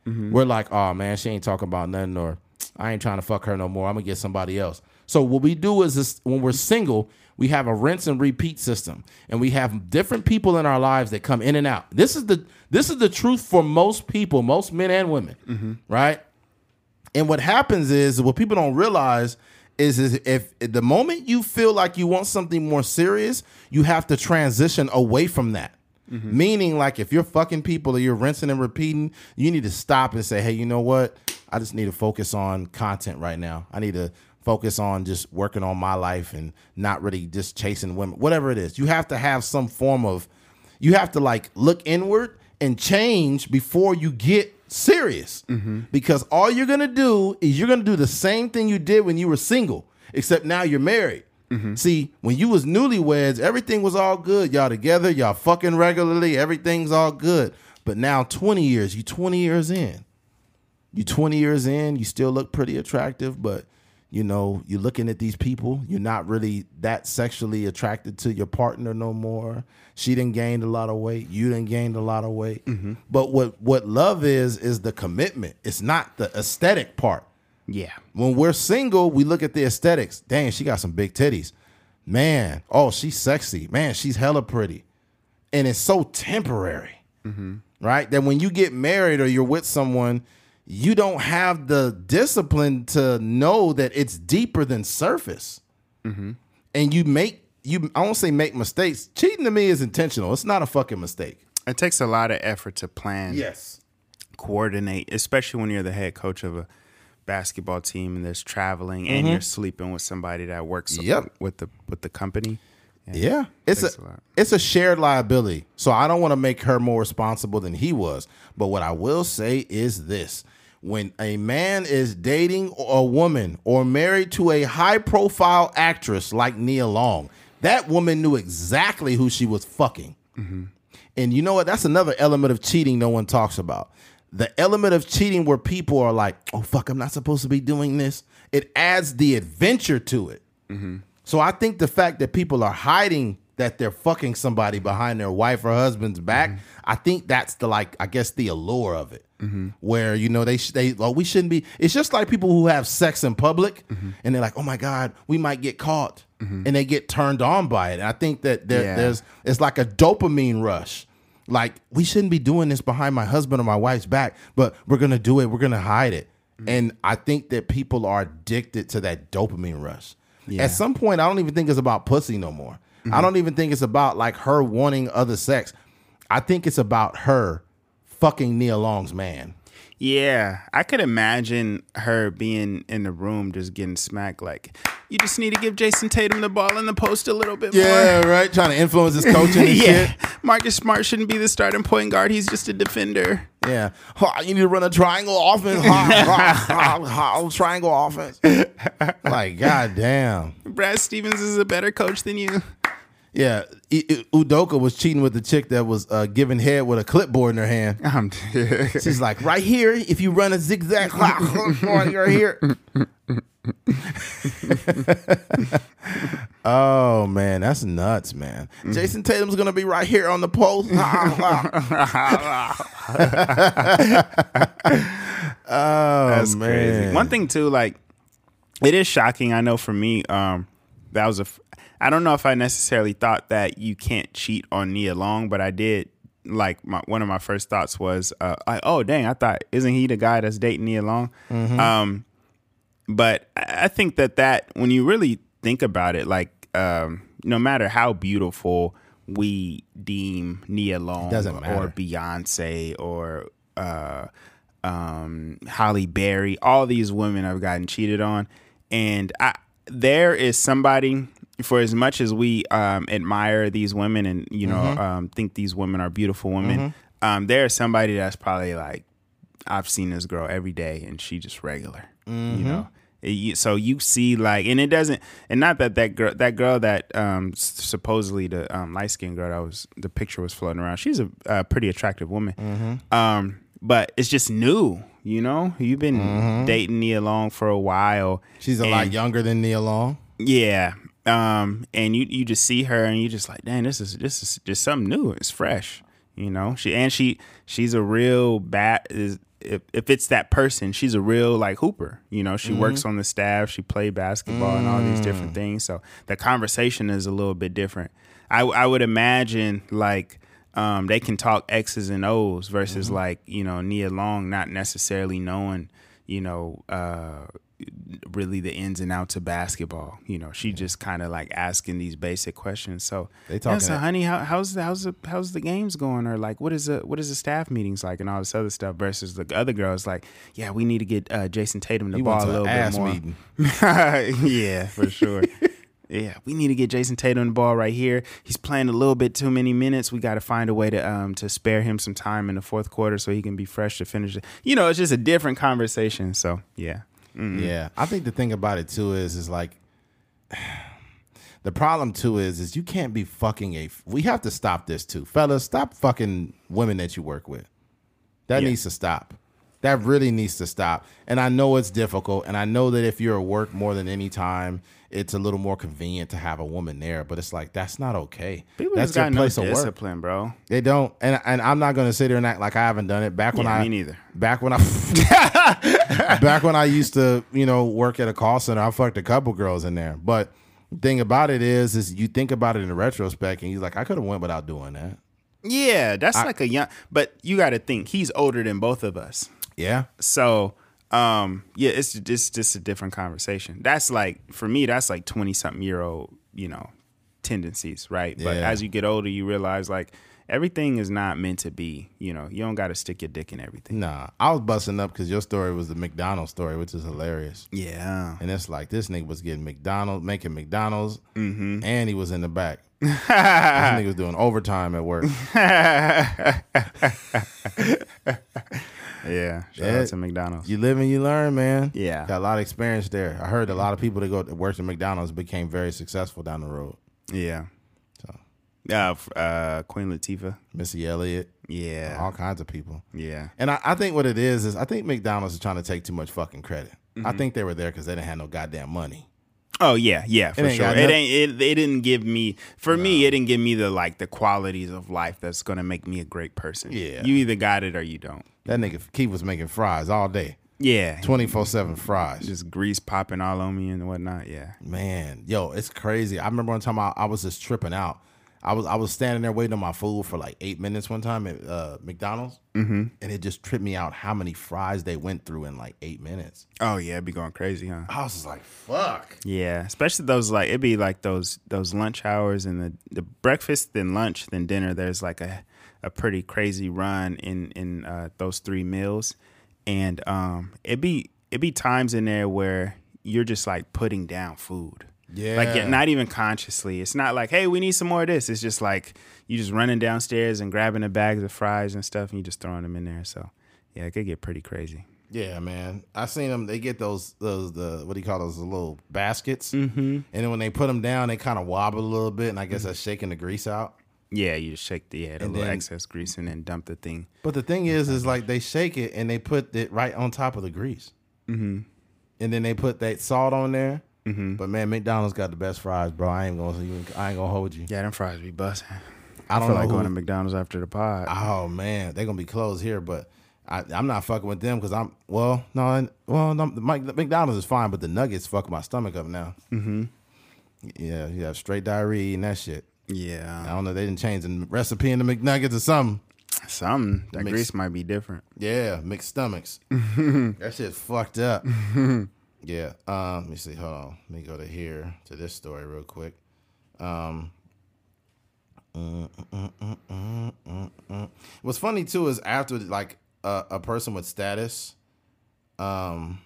Mm-hmm. We're like, oh man, she ain't talking about nothing, or I ain't trying to fuck her no more. I'm gonna get somebody else. So what we do is this, when we're single, we have a rinse and repeat system, and we have different people in our lives that come in and out. This is the this is the truth for most people, most men and women, mm-hmm. right? And what happens is what people don't realize is, is if the moment you feel like you want something more serious, you have to transition away from that. Mm-hmm. Meaning, like if you're fucking people or you're rinsing and repeating, you need to stop and say, hey, you know what? I just need to focus on content right now. I need to focus on just working on my life and not really just chasing women, whatever it is. You have to have some form of, you have to like look inward and change before you get serious. Mm-hmm. Because all you're gonna do is you're gonna do the same thing you did when you were single, except now you're married. Mm-hmm. See, when you was newlyweds, everything was all good. Y'all together, y'all fucking regularly, everything's all good. But now 20 years, you 20 years in. You 20 years in, you still look pretty attractive, but you know, you're looking at these people, you're not really that sexually attracted to your partner no more. She didn't gain a lot of weight, you didn't gain a lot of weight. Mm-hmm. But what what love is is the commitment. It's not the aesthetic part. Yeah. When we're single, we look at the aesthetics. Dang, she got some big titties. Man, oh, she's sexy. Man, she's hella pretty. And it's so temporary. Mm-hmm. Right? That when you get married or you're with someone, you don't have the discipline to know that it's deeper than surface. Mm-hmm. And you make you I won't say make mistakes. Cheating to me is intentional. It's not a fucking mistake. It takes a lot of effort to plan. Yes. Coordinate, especially when you're the head coach of a basketball team and there's traveling and mm-hmm. you're sleeping with somebody that works yep. with the with the company. Yeah, yeah. it's a, a it's a shared liability. So I don't want to make her more responsible than he was. But what I will say is this: when a man is dating a woman or married to a high profile actress like Nia Long, that woman knew exactly who she was fucking. Mm-hmm. And you know what? That's another element of cheating no one talks about. The element of cheating where people are like, oh, fuck, I'm not supposed to be doing this. It adds the adventure to it. Mm-hmm. So I think the fact that people are hiding that they're fucking somebody behind their wife or husband's back, mm-hmm. I think that's the like, I guess the allure of it. Mm-hmm. Where you know they they oh we shouldn't be. It's just like people who have sex in public mm-hmm. and they're like, oh my god, we might get caught, mm-hmm. and they get turned on by it. And I think that there, yeah. there's it's like a dopamine rush. Like we shouldn't be doing this behind my husband or my wife's back, but we're gonna do it. We're gonna hide it. Mm-hmm. And I think that people are addicted to that dopamine rush. Yeah. At some point, I don't even think it's about pussy no more. I mm-hmm. don't even think it's about like her wanting other sex. I think it's about her fucking Nia Long's man. Yeah, I could imagine her being in the room just getting smacked. Like, you just need to give Jayson Tatum the ball in the post a little bit more. yeah, more. [laughs] right. Trying to influence his coaching [laughs] and yeah. shit. Marcus Smart shouldn't be the starting point guard. He's just a defender. Yeah. You need to run a triangle offense. triangle offense. [laughs] Like, goddamn. Brad Stevens is a better coach than you. Yeah, Udoka was cheating with the chick that was uh, giving head with a clipboard in her hand. [laughs] She's like, right here, if you run a zigzag [laughs] right here. [laughs] oh man, that's nuts, man. Mm-hmm. Jayson Tatum's gonna be right here on the post. oh that's man. crazy. One thing too, like it is shocking. I know for me, um, that was a I don't know if I necessarily thought that you can't cheat on Nia Long, but I did. Like my, one of my first thoughts was, uh, I, oh dang, I thought isn't he the guy that's dating Nia Long? Mm-hmm. Um, but I think that that when you really think about it, like um, no matter how beautiful we deem Nia Long or Beyonce or uh, um, Halle Berry, all these women have gotten cheated on, and I, there is somebody for as much as we um, admire these women and you know mm-hmm. um, think these women are beautiful women, mm-hmm. um, there is somebody that's probably like, I've seen this girl every day and she just regular, mm-hmm. you know. It, so you see like, and it doesn't, and not that that girl, that girl that um, supposedly the um, light skinned girl that was the picture was floating around. She's a, a pretty attractive woman, mm-hmm. um, but it's just new. You know, you've been mm-hmm. dating Nia Long for a while. She's a lot younger than Nia Long. Yeah, um, and you you just see her and you just like, dang, this is this is just something new. It's fresh, you know. She and she she's a real bat. Is if if it's that person, she's a real like hooper. You know, she mm-hmm. works on the staff. She played basketball mm. and all these different mm. things. So the conversation is a little bit different. I I would imagine like. Um, they can talk X's and O's versus mm-hmm. like you know Nia Long not necessarily knowing you know uh, really the ins and outs of basketball. You know, she just kind of like asking these basic questions. So they talk. Yeah, so, honey, how, how's the how's the how's the games going? Or like, what is the what is the staff meetings like, and all this other stuff. Versus the other girls, like, yeah, we need to get uh, Jayson Tatum the he ball a little bit more. [laughs] yeah, for sure. [laughs] Yeah, we need to get Jayson Tatum the ball right here. He's playing a little bit too many minutes. We got to find a way to um to spare him some time in the fourth quarter so he can be fresh to finish it. You know, it's just a different conversation. So yeah, Mm-hmm. Yeah, I think the thing about it too is is like [sighs] the problem too is is you can't be fucking a. We have to stop this too, fellas. Stop fucking women that you work with. That Yeah. needs to stop. That really needs to stop. And I know it's difficult. And I know that if you're at work more than any time, it's a little more convenient to have a woman there. But it's like that's not okay. People that's just got no of work. discipline, bro. They don't. And and I'm not gonna sit here and act like I haven't done it. Back when Yeah, I me neither. Back when I [laughs] [laughs] [laughs] back when I used to, you know, work at a call center, I fucked a couple girls in there. But the thing about it is, is you think about it in retrospect, and you're like, I could have went without doing that. Yeah, that's like a young. But you got to think he's older than both of us. Yeah, So, um, yeah, it's just just a different conversation. That's like for me, that's like twenty something year old, you know, tendencies, right? But as you get older, you realize like everything is not meant to be. You know, you don't got to stick your dick in everything. nah. I was busting up because your story was the McDonald's story, which is hilarious. Yeah, And it's like this nigga was getting McDonald's, making McDonald's, Mm-hmm. and he was in the back. [laughs] this nigga was doing overtime at work. [laughs] yeah. Shout Yeah. out to McDonald's. You live and you learn, man. Yeah. got a lot of experience there. I heard a lot of people that go that worked at McDonald's became very successful down the road. Yeah. Uh, uh, Queen Latifah. Missy Elliott, Yeah. all kinds of people. Yeah. And I, I think what it is is I think McDonald's is trying to take too much fucking credit. I Mm-hmm. think they were there because they didn't have no goddamn money. Oh yeah, yeah, for sure. It ain't. It, it didn't give me. For me, it didn't give me the like the qualities of life that's gonna make me a great person. Yeah. You either got it or you don't. That nigga Keith was making fries all day, Yeah. twenty four seven fries. Just grease popping all on me and whatnot. Yeah. Man, yo, it's crazy. I remember one time I, I was just tripping out. I was I was standing there waiting on my food for like eight minutes one time at uh, McDonald's, mm-hmm. and it just tripped me out how many fries they went through in like eight minutes. Oh yeah, it'd be going crazy, huh? I was just like, "Fuck." Yeah, especially those like it'd be like those those lunch hours and the the breakfast then lunch then dinner. There's like a a pretty crazy run in in uh, those three meals, and um it be it be times in there where you're just like putting down food. Yeah. like not even consciously. It's not like hey we need some more of this. It's just like you just running downstairs and grabbing the bags of fries and stuff and you just throwing them in there. So yeah, it could get pretty crazy. Yeah, man. I seen them. They get those those the what do you call those the little baskets, mm-hmm. and then when they put them down, they kind of wobble a little bit, and I guess that's shaking the grease out. Yeah, you just shake the yeah, the And little then- excess grease and then dump the thing. But the thing is, is like they shake it and they put it right on top of the grease, mm-hmm. and then they put that salt on there. Mm-hmm. But man, McDonald's got the best fries, bro. I ain't gonna even, I ain't gonna hold you. Yeah, them fries be busting. I don't feel like who- going to McDonald's after the pod. Oh man, they're gonna be closed here, but I, I'm not fucking with them because I'm well, no, I- well, no, the Mc- McDonald's is fine, but the nuggets fuck my stomach up now. Mm-hmm. Yeah, you have straight diarrhea and that shit. Yeah, I don't know. They didn't change the recipe in the McNuggets or something. some that Mix- grease might be different. Yeah, mixed stomachs. [laughs] that shit's fucked up. [laughs] yeah. Um, let me see. Hold on. Let me go to here to this story real quick. Um. mm, mm, mm. What's funny too is after like a, a person with status, um,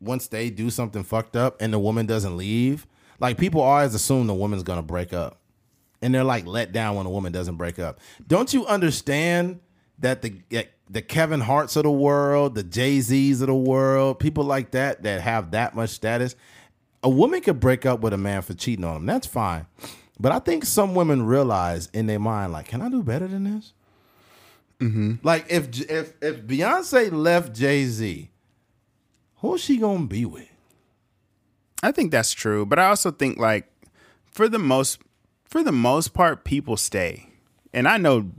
once they do something fucked up and the woman doesn't leave, like people always assume the woman's gonna break up and they're like let down when a woman doesn't break up. Don't you understand that the the Kevin Harts of the world, the Jay Z's of the world, people like that that have that much status, a woman could break up with a man for cheating on him. That's fine, but I think some women realize in their mind, like, can I do better than this? Mm-hmm. Like if if if Beyonce left Jay Z, who's she gonna be with? I think that's true, but I also think like for the most for the most part, people stay, and I know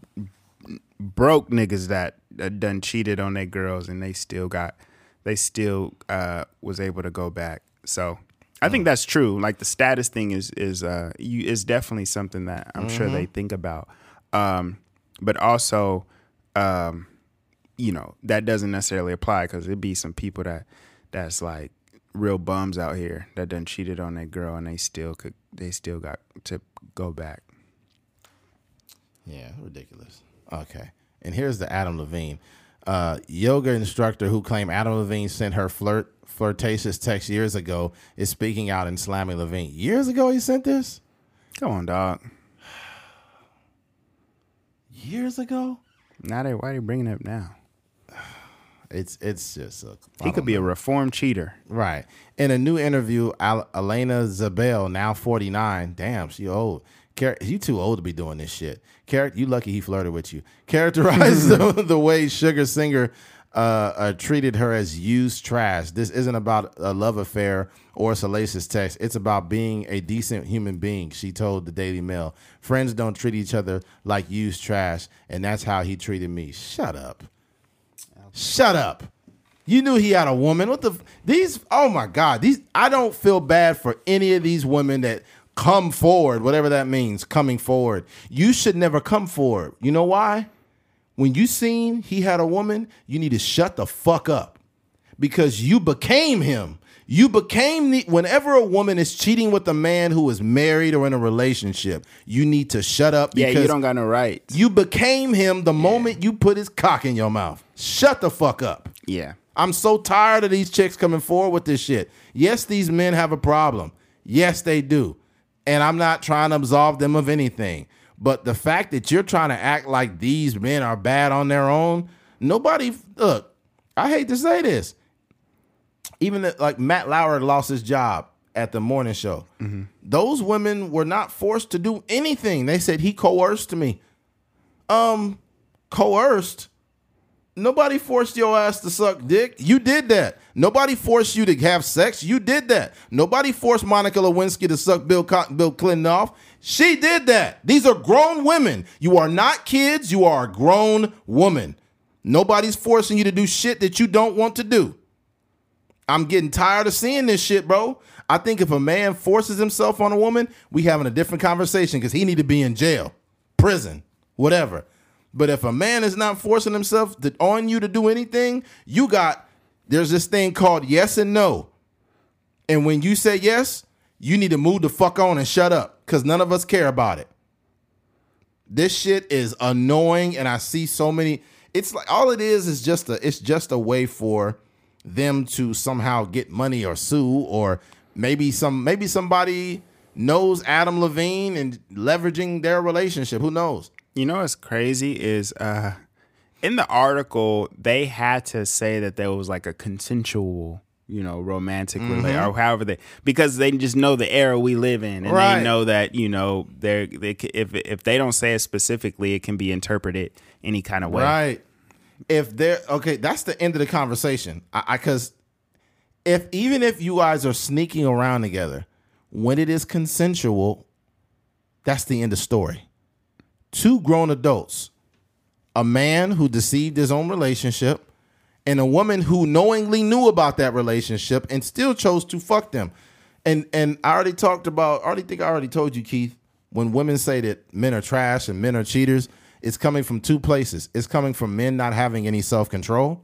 broke niggas that, that done cheated on their girls and they still got they still uh, was able to go back. So I think that's true. Like the status thing is is uh, you is definitely something that I'm sure they think about, um, but also. Um, you know that doesn't necessarily apply because it'd be some people that that's like real bums out here that done cheated on that girl and they still could they still got to go back. Yeah, ridiculous. Okay. And here's the Adam Levine. Uh, yoga instructor who claimed Adam Levine sent her flirt flirtatious text years ago is speaking out and slamming Levine. Years ago he sent this? Come on, dog. Years ago? Now they why are they bringing it up now? It's it's just a, He could be a reformed cheater. Right. In a new interview, Al- Elena Zabel, now 49, damn, she old, Char- you too old to be doing this shit. Char- you lucky he flirted with you. Characterize [laughs] the, the way Sugar Singer uh, uh, treated her as used trash. This isn't about a love affair or a salacious text. It's about being a decent human being, she told the Daily Mail. Friends don't treat each other like used trash, and that's how he treated me. Shut up. Shut up. You knew he had a woman. What the these? Oh my God! These I don't feel bad for any of these women that come forward, whatever that means. Coming forward, you should never come forward. You know why? When you seen he had a woman, you need to shut the fuck up because you became him. You became the whenever a woman is cheating with a man who is married or in a relationship, you need to shut up Yeah, you don't got no rights. you became him the moment you put his cock in your mouth. Shut the fuck up. Yeah. I'm so tired of these chicks coming forward with this shit. Yes, these men have a problem. Yes, they do. And I'm not trying to absolve them of anything. But the fact that you're trying to act like these men are bad on their own, nobody look, I hate to say this. Even that, like Matt Lauer lost his job at the morning show. Those women were not forced to do anything. They said he coerced me. Um, coerced. Nobody forced your ass to suck dick. You did that. Nobody forced you to have sex. You did that. Nobody forced Monica Lewinsky to suck Bill Co- Bill Clinton off. She did that. These are grown women. You are not kids. You are a grown woman. Nobody's forcing you to do shit that you don't want to do. I'm getting tired of seeing this shit, bro. I think if a man forces himself on a woman, we having a different conversation because he need to be in jail, prison, whatever. But if a man is not forcing himself to, on you to do anything, you got there's this thing called yes and no. And when you say yes, you need to move the fuck on and shut up because none of us care about it. This shit is annoying, and I see so many. It's like all it is is just a it's just a way for them to somehow get money or sue or maybe some maybe somebody knows Adam Levine and leveraging their relationship. Who knows? You know what's crazy is uh in the article they had to say that there was like a consensual, you know, romantic Mm-hmm. or however they because they just know the era we live in and Right. they know that you know they're they if if they don't say it specifically, it can be interpreted any kind of way. Right. If they're okay, that's the end of the conversation. I because if even if you guys are sneaking around together, when it is consensual, that's the end of story. Two grown adults, a man who deceived his own relationship, and a woman who knowingly knew about that relationship and still chose to fuck them. And and I already talked about, I already think I already told you, Keith, when women say that men are trash and men are cheaters, it's coming from two places. It's coming from men not having any self control.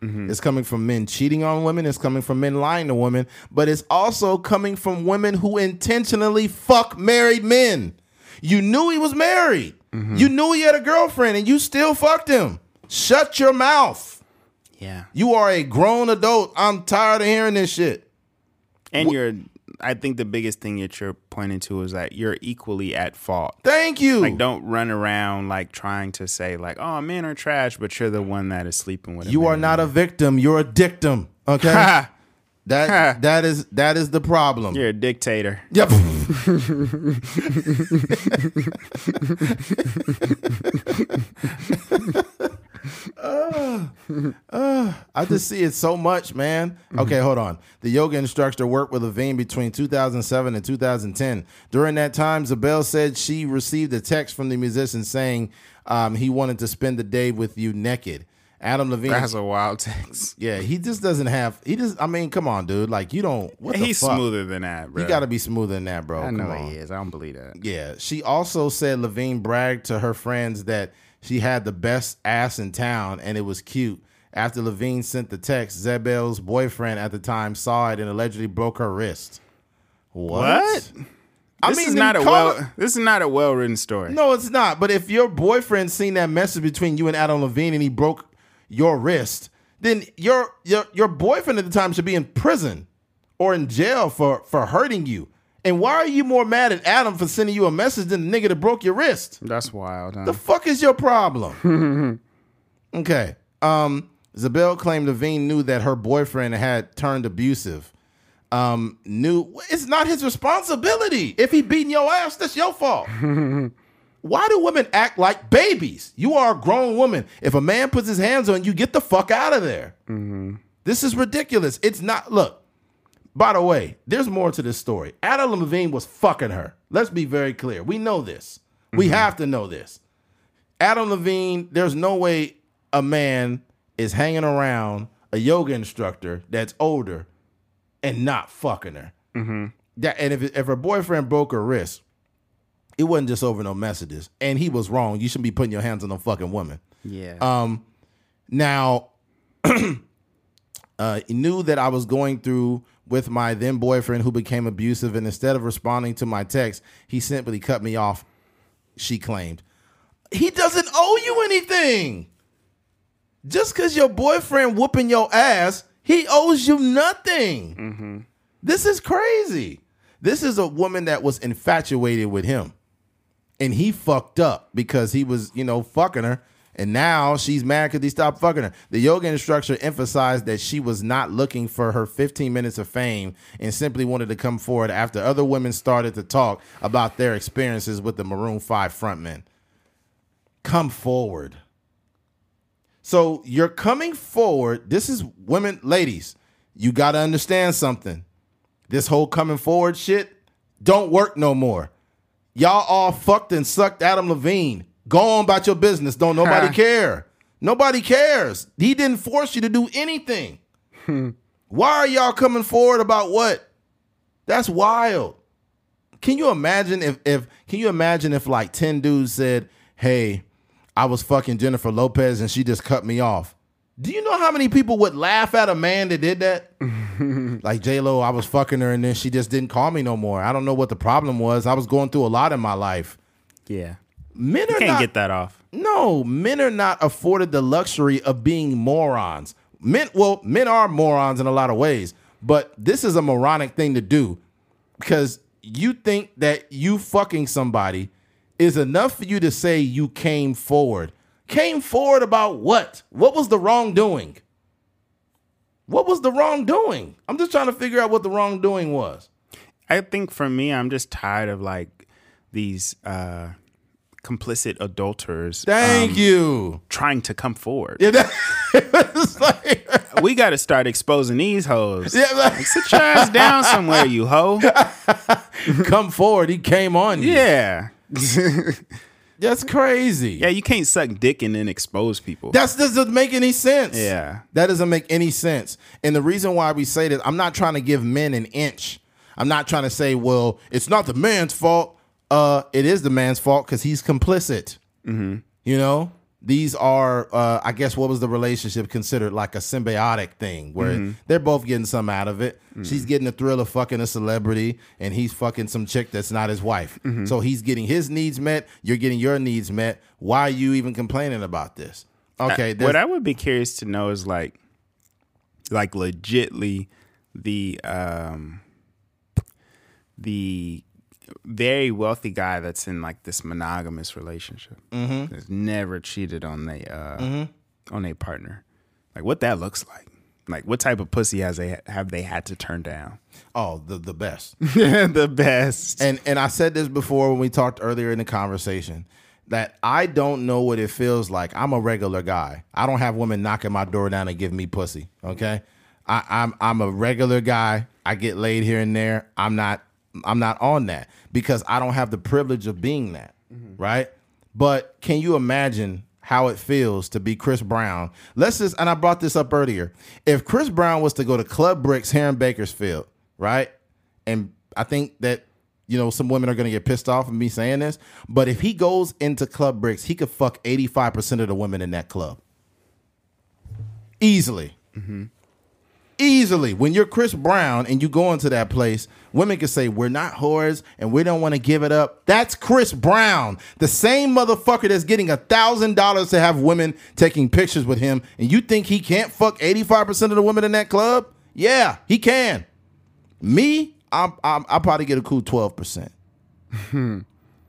Mm-hmm. It's coming from men cheating on women. It's coming from men lying to women. But it's also coming from women who intentionally fuck married men. You knew he was married. Mm-hmm. You knew he had a girlfriend and you still fucked him. Shut your mouth. Yeah. You are a grown adult. I'm tired of hearing this shit. And you're I think the biggest thing that you're pointing to is that you're equally at fault. Thank you. Like don't run around like trying to say like, "Oh, men are trash," but you're the one that is sleeping with. you are not a victim. You're a dictum. Okay. [laughs] Ha! that that is that is the problem. You're a dictator. Yep. [laughs] Uh, uh, I just see it so much, man. Okay, hold on. The yoga instructor worked with Levine between 2007 and 2010. During that time, Zabel said she received a text from the musician saying um, he wanted to spend the day with you naked. Adam Levine, That's a wild [laughs] text. yeah, he just doesn't have. He just, I mean, come on, dude. Like you don't. What He's fuck? smoother than that, bro. You got to be smoother than that, bro. I Come know on. he is. I don't believe that. Yeah. She also said Levine bragged to her friends that she had the best ass in town and it was cute. After Levine sent the text, Zebel's boyfriend at the time saw it and allegedly broke her wrist. What? What? I this mean, is not a well. it- This is not a well written story. No, it's not. But if your boyfriend seen that message between you and Adam Levine and he broke your wrist, then your your your boyfriend at the time should be in prison or in jail for for hurting you. And why are you more mad at Adam for sending you a message than the nigga that broke your wrist? That's wild. Huh? The fuck is your problem? [laughs] okay. Um, Zabel claimed Levine knew that her boyfriend had turned abusive. um, knew it's not his responsibility. If he beating your ass, that's your fault. [laughs] Why do women act like babies? You are a grown woman. If a man puts his hands on you, get the fuck out of there. Mm-hmm. This is ridiculous. It's not. Look, by the way, there's more to this story. Adam Levine was fucking her. Let's be very clear. We know this. We mm-hmm. have to know this. Adam Levine, there's no way a man is hanging around a yoga instructor that's older and not fucking her. Mm-hmm. That and if if her boyfriend broke her wrist, it wasn't just over no messages. And he was wrong. You shouldn't be putting your hands on no fucking woman. Yeah. Um, now, [clears throat] uh, he knew that I was going through with my then boyfriend who became abusive, and instead of responding to my text, he simply cut me off. She claimed he doesn't owe you anything. Just because your boyfriend whooping your ass, he owes you nothing. This is crazy. This is a woman that was infatuated with him and he fucked up because he was, you know, fucking her. And now she's mad because he stopped fucking her. The yoga instructor emphasized that she was not looking for her 15 minutes of fame and simply wanted to come forward after other women started to talk about their experiences with the Maroon 5 frontman. Come forward. So you're coming forward. This is women, ladies, you got to understand something. This whole coming forward shit don't work no more. Y'all all fucked and sucked Adam Levine. Go on about your business. Don't nobody Huh. care. Nobody cares. He didn't force you to do anything. Hmm. Why are y'all coming forward about what? That's wild. Can you imagine if if can you imagine if like 10 dudes said, "Hey, I was fucking Jennifer Lopez and she just cut me off." Do you know how many people would laugh at a man that did that? [laughs] like J Lo, I was fucking her and then she just didn't call me no more. I don't know what the problem was. I was going through a lot in my life. yeah. Men You are can't not, get that off. no, men are not afforded the luxury of being morons. Men, well, men are morons in a lot of ways, but this is a moronic thing to do because you think that you fucking somebody is enough for you to say you came forward. Came forward about what? What was the wrongdoing? What was the wrongdoing? I'm just trying to figure out what the wrongdoing was. I think for me, I'm just tired of like these uh complicit adulterers Thank um, you. trying to come forward. Yeah, that, [laughs] like, [laughs] we got to start exposing these hoes. yeah, like, Sit your ass down somewhere, you hoe. [laughs] come forward. He came on you. Yeah. That's crazy. yeah, you can't suck dick and then expose people. That doesn't make any sense. Yeah. That doesn't make any sense. And the reason why we say this, I'm not trying to give men an inch. I'm not trying to say, well, it's not the man's fault. Uh, it is the man's fault because he's complicit. Mm-hmm. You know, these are, uh, I guess, what was the relationship considered like a symbiotic thing where Mm-hmm. they're both getting some out of it. She's getting the thrill of fucking a celebrity, and he's fucking some chick that's not his wife. Mm-hmm. So he's getting his needs met. You're getting your needs met. Why are you even complaining about this? Okay, what I would be curious to know is like, like legitly, the um, the very wealthy guy that's in like this monogamous relationship, Mm-hmm. that's never cheated on they uh on a partner, like what that looks like. Like what type of pussy has they have they had to turn down? oh, the the best. [laughs] the best. and and I said this before when we talked earlier in the conversation that I don't know what it feels like. I'm a regular guy. I don't have women knocking my door down and giving me pussy. Okay, I, I'm I'm a regular guy. I get laid here and there. I'm not I'm not on that because I don't have the privilege of being that. Right. But can you imagine how it feels to be Chris Brown? Let's just and I brought this up earlier. If Chris Brown was to go to Club Bricks here in Bakersfield, right? and I think that you know some women are going to get pissed off of me saying this, but if he goes into Club Bricks, he could fuck eighty five percent of the women in that club easily. Mm-hmm. Easily, when you're Chris Brown and you go into that place, women can say we're not whores and we don't want to give it up. That's Chris Brown, the same motherfucker that's getting a thousand dollars to have women taking pictures with him, and you think he can't fuck eighty five percent of the women in that club? Yeah, he can. Me, I'm, I'm I probably get a cool twelve percent. Hmm.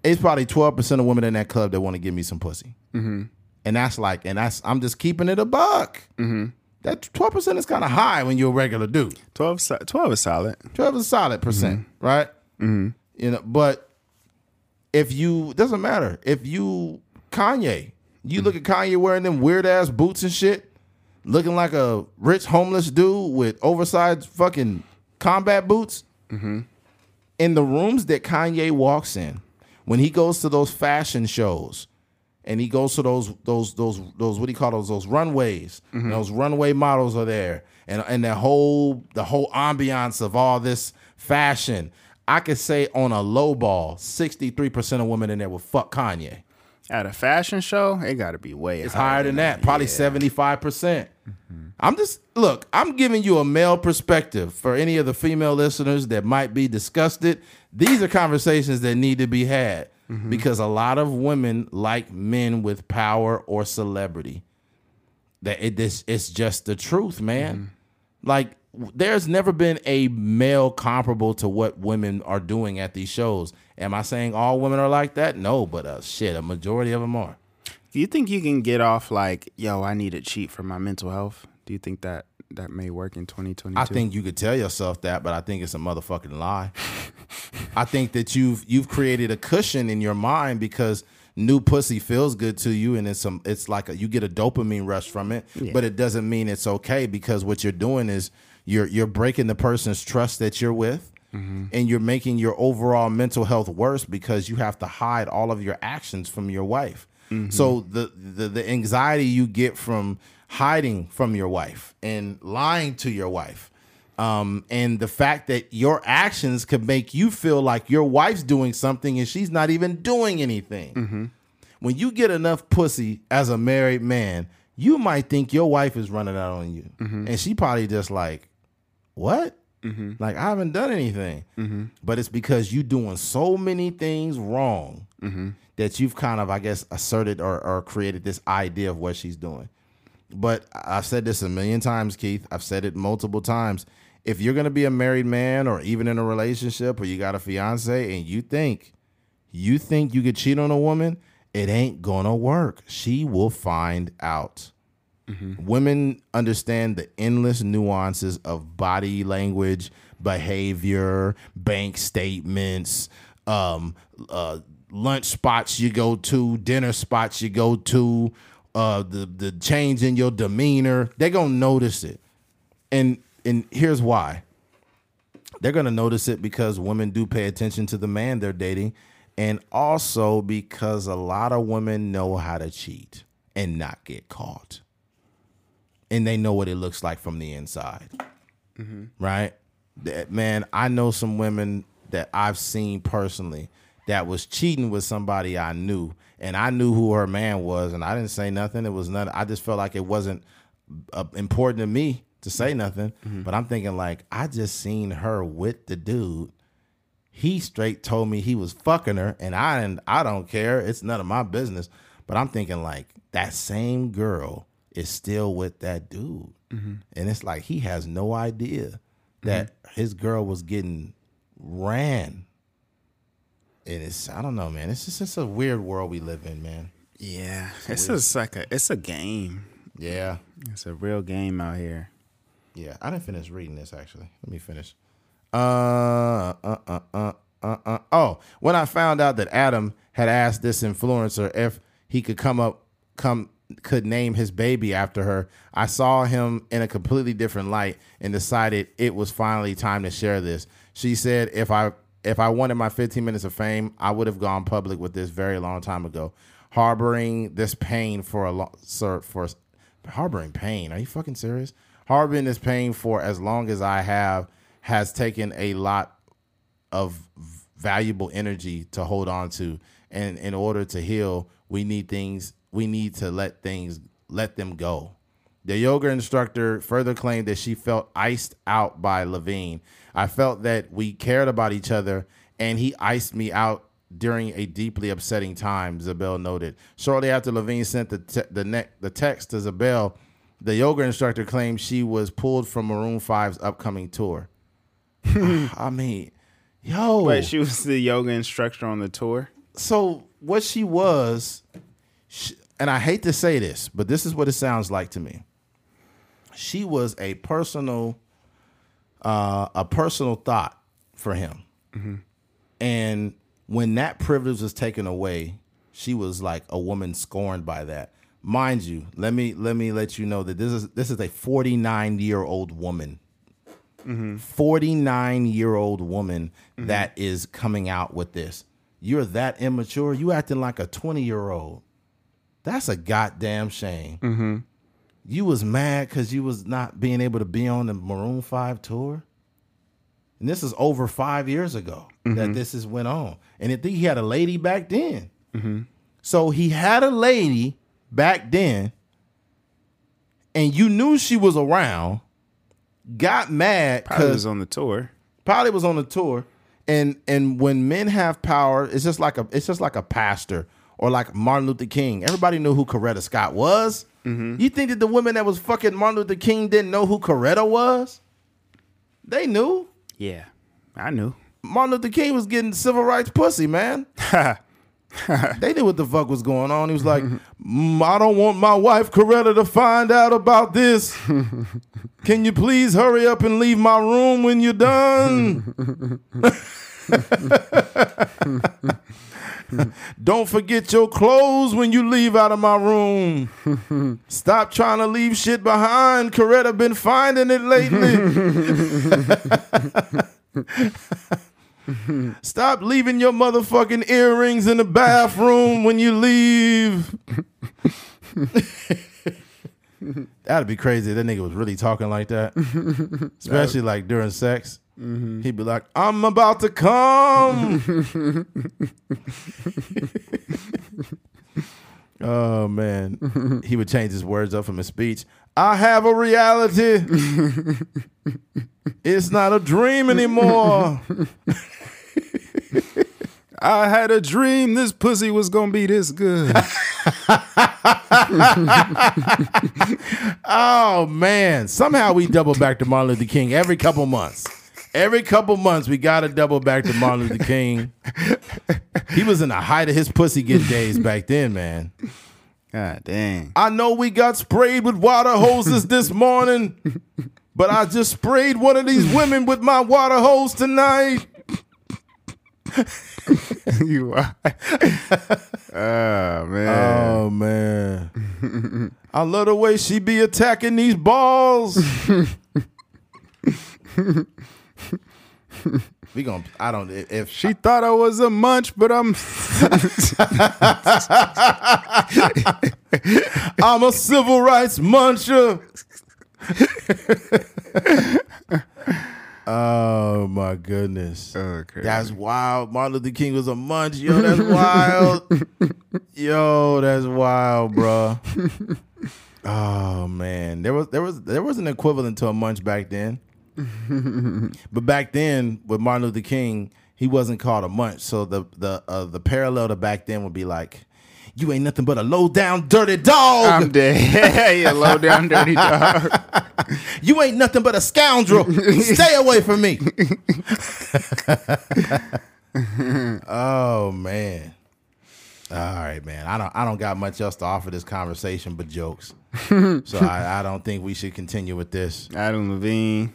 It's probably twelve percent of women in that club that want to give me some pussy, mm-hmm. and that's like, and that's I'm just keeping it a buck. Mm-hmm. That twelve percent is kind of high when you're a regular dude. 12, so- 12 is solid. Twelve is solid percent, mm-hmm. right? Mm-hmm. You know, but if you doesn't matter if you Kanye, you look mm-hmm. at Kanye wearing them weird ass boots and shit, looking like a rich homeless dude with oversized fucking combat boots. Mm-hmm. In the rooms that Kanye walks in, when he goes to those fashion shows, and he goes to those those those those what do you call those those runways. And those runway models are there. And and the whole the whole ambiance of all this fashion i could say on a low ball 63% of women in there will fuck kanye. At a fashion show, it got to be way it's higher than that probably 75%. Mm-hmm. I'm just look i'm giving you a male perspective for any of the female listeners that might be disgusted. These are conversations that need to be had because a lot of women like men with power or celebrity. That it this it's just the truth man. Like there's never been a male comparable to what women are doing at these shows. Am i saying all women are like that? No but uh shit a majority of them are. Do you think you can get off like, yo, I need a cheat for my mental health? Do you think that that may work in 2022? I think you could tell yourself that, but I think it's a motherfucking lie. [laughs] I think that you've you've created a cushion in your mind because new pussy feels good to you, and it's some it's like a, you get a dopamine rush from it, but it doesn't mean it's okay because what you're doing is you're you're breaking the person's trust that you're with. Mm-hmm. And you're making your overall mental health worse because you have to hide all of your actions from your wife. Mm-hmm. So the, the the anxiety you get from hiding from your wife and lying to your wife, um, and the fact that your actions could make you feel like your wife's doing something and she's not even doing anything. Mm-hmm. When you get enough pussy as a married man, you might think your wife is running out on you, mm-hmm. and she probably just like, what? Mm-hmm. Like I haven't done anything, but it's because you're doing so many things wrong that you've kind of, I guess, asserted or, or created this idea of what she's doing. But I've said this a million times, Keith. I've said it multiple times. If you're gonna be a married man or even in a relationship or you got a fiance and you think you think you could cheat on a woman, it ain't gonna work. She will find out. Women understand the endless nuances of body language, behavior, bank statements, um, uh, lunch spots you go to, dinner spots you go to, uh, the the change in your demeanor. They're gonna notice it, and and here's why. They're gonna notice it because women do pay attention to the man they're dating, and also because a lot of women know how to cheat and not get caught and they know what it looks like from the inside. Right? That- man, I know some women that I've seen personally that was cheating with somebody I knew, and I knew who her man was, and I didn't say nothing. It was nothing. I just felt like it wasn't uh, important to me to say mm-hmm. nothing. Mm-hmm. But I'm thinking like I just seen her with the dude. He straight told me he was fucking her, and I didn't. I don't care. It's none of my business. But I'm thinking like that same girl is still with that dude, mm-hmm. and it's like he has no idea that his girl was getting ran. And it's I don't know, man. It's just it's a weird world we live in, man. yeah, it's just like a it's a game. Yeah, It's a real game out here. Yeah. I didn't finish reading this actually. Let me finish. Uh, uh, uh, uh, uh, uh. Oh, when I found out that Adam had asked this influencer if he could come up, come could name his baby after her, I saw him in a completely different light and decided it was finally time to share this. She said, "If I if I wanted my 15 minutes of fame, I would have gone public with this very long time ago. Harboring this pain for a long, sir, for harboring pain. Are you fucking serious? Harboring is paying for as long as I have has taken a lot of valuable energy to hold on to. And in order to heal we need things we need to let things let them go. The yoga instructor further claimed that she felt iced out by levine. I felt that we cared about each other and he iced me out during a deeply upsetting time zabel noted. Shortly after levine sent the, te- the, ne- the text to zabel the yoga instructor claimed she was pulled from maroon 5's upcoming tour [laughs] i mean yo Wait, she was the yoga instructor on the tour. so what she was sh and i hate to say this but this is what it sounds like to me she was a personal, uh, a personal thought for him. And when that privilege was taken away, she was like a woman scorned by that. Mind you, let me let me let you know that this is this is a 49 year old woman. 49 year old woman mm-hmm. that is coming out with this. You're that immature. You acting like a 20 year old. That's a goddamn shame. Mm-hmm. You was mad because you was not being able to be on the Maroon 5 tour. And this is over five years ago that mm-hmm. this is went on. And I think he had a lady back then. So he had a lady back then, and you knew she was around, got mad Probably was on the tour. probably was on the tour. And and when men have power, it's just like a it's just like a pastor or like Martin Luther King. Everybody knew who Coretta Scott was. Mm-hmm. You think that the women that was fucking Martin Luther King didn't know who Coretta was? They knew. Yeah, I knew. Martin Luther King was getting civil rights pussy, man. [laughs] [laughs] they knew what the fuck was going on. He was like, "Mm, I don't want my wife Coretta to find out about this. [laughs] Can you please hurry up and leave my room when you're done? [laughs] don't forget your clothes when you leave out of my room. Stop trying to leave shit behind. Coretta been finding it lately. [laughs] Stop leaving your motherfucking earrings in the bathroom when you leave. [laughs] That'd be crazy. if That nigga was really talking like that, [laughs] especially like during sex. Mm-hmm. He'd be like, "I'm about to come." oh man, he would change his words up from his speech. I have a reality. [laughs] it's not a dream anymore. [laughs] I had a dream this pussy was gonna be this good. [laughs] Oh man! Somehow we double back to Martin Luther King every couple months. Every couple months we got to double back to Martin Luther King. He was in the height of his pussy getting days back then, man. God dang. I know we got sprayed with water hoses [laughs] this morning, but I just sprayed one of these women with my water hose tonight. [laughs] you are. [laughs] oh man. Oh man. I love the way she be attacking these balls. We gonna I don't if She thought I was a munch, but I'm [laughs] I'm a civil rights muncher. [laughs] oh my goodness. Oh, okay. That's wild. Martin Luther King was a munch. Yo, that's wild. Yo, that's wild, bro. [laughs] Oh man, there was there was there was an equivalent to a munch back then. [laughs] but back then, with Martin Luther King, he wasn't called a munch. So the the uh, the parallel to back then would be like, "You ain't nothing but a low down, dirty dog. I'm dead. [laughs] you low down dirty [laughs] dog. you ain't nothing but a scoundrel. Stay away from me." oh man. All right, man. I don't I don't got much else to offer this conversation but jokes. so I, I don't think we should continue with this. Adam Levine.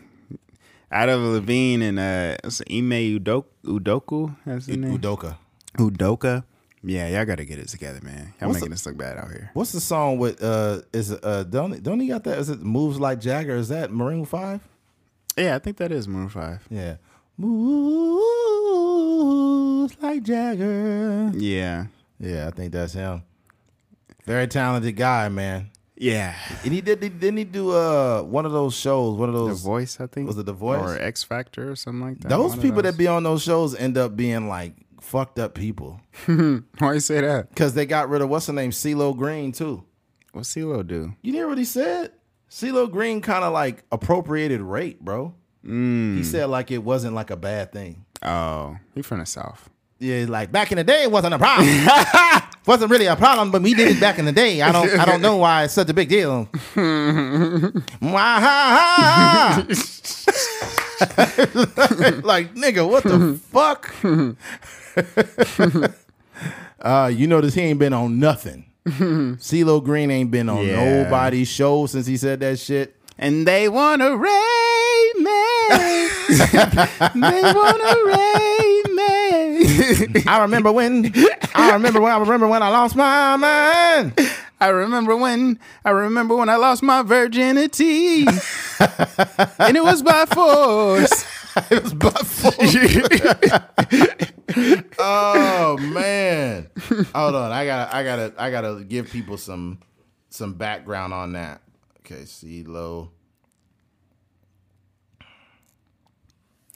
Adam Levine and uh Ime Udoku Udoku that's the name? Udoka. Udoka. Yeah, y'all gotta get it together, man. Y'all What's making this look bad out here. What's the song with uh is it uh don't don't he got that is it moves like Jagger? Is that Maroon 5? Yeah, I think that is Maroon Five. Yeah. Moves like Jagger. Yeah. Yeah, I think that's him. Very talented guy, man. Yeah. And he did didn't he do uh one of those shows, one of The those Voice, I think. Was it The Voice? Or X Factor or something like that. those One of people those. that be on those shows end up being like fucked up people. [laughs] Why you say that? Cause they got rid of what's the name? CeeLo Green too. What CeeLo do? You hear what he said? CeeLo Green kind of like appropriated rape, bro. He said like it wasn't like a bad thing. Oh, he from the South. Yeah, like back in the day, it wasn't a problem. [laughs] wasn't really a problem, but we did it back in the day. I don't, I don't know why it's such a big deal. [laughs] [laughs] Like nigga, what the fuck? uh, you notice he ain't been on nothing. CeeLo Green ain't been on Yeah. nobody's show since he said that shit. and they wanna rape me. they wanna rape me. I remember when I remember when I remember when I lost my mind. I remember when I remember when I lost my virginity, and it was by force. [laughs] it was by force. [laughs] oh man. Hold on. I gotta I gotta I gotta give people some some background on that. Okay, CeeLo.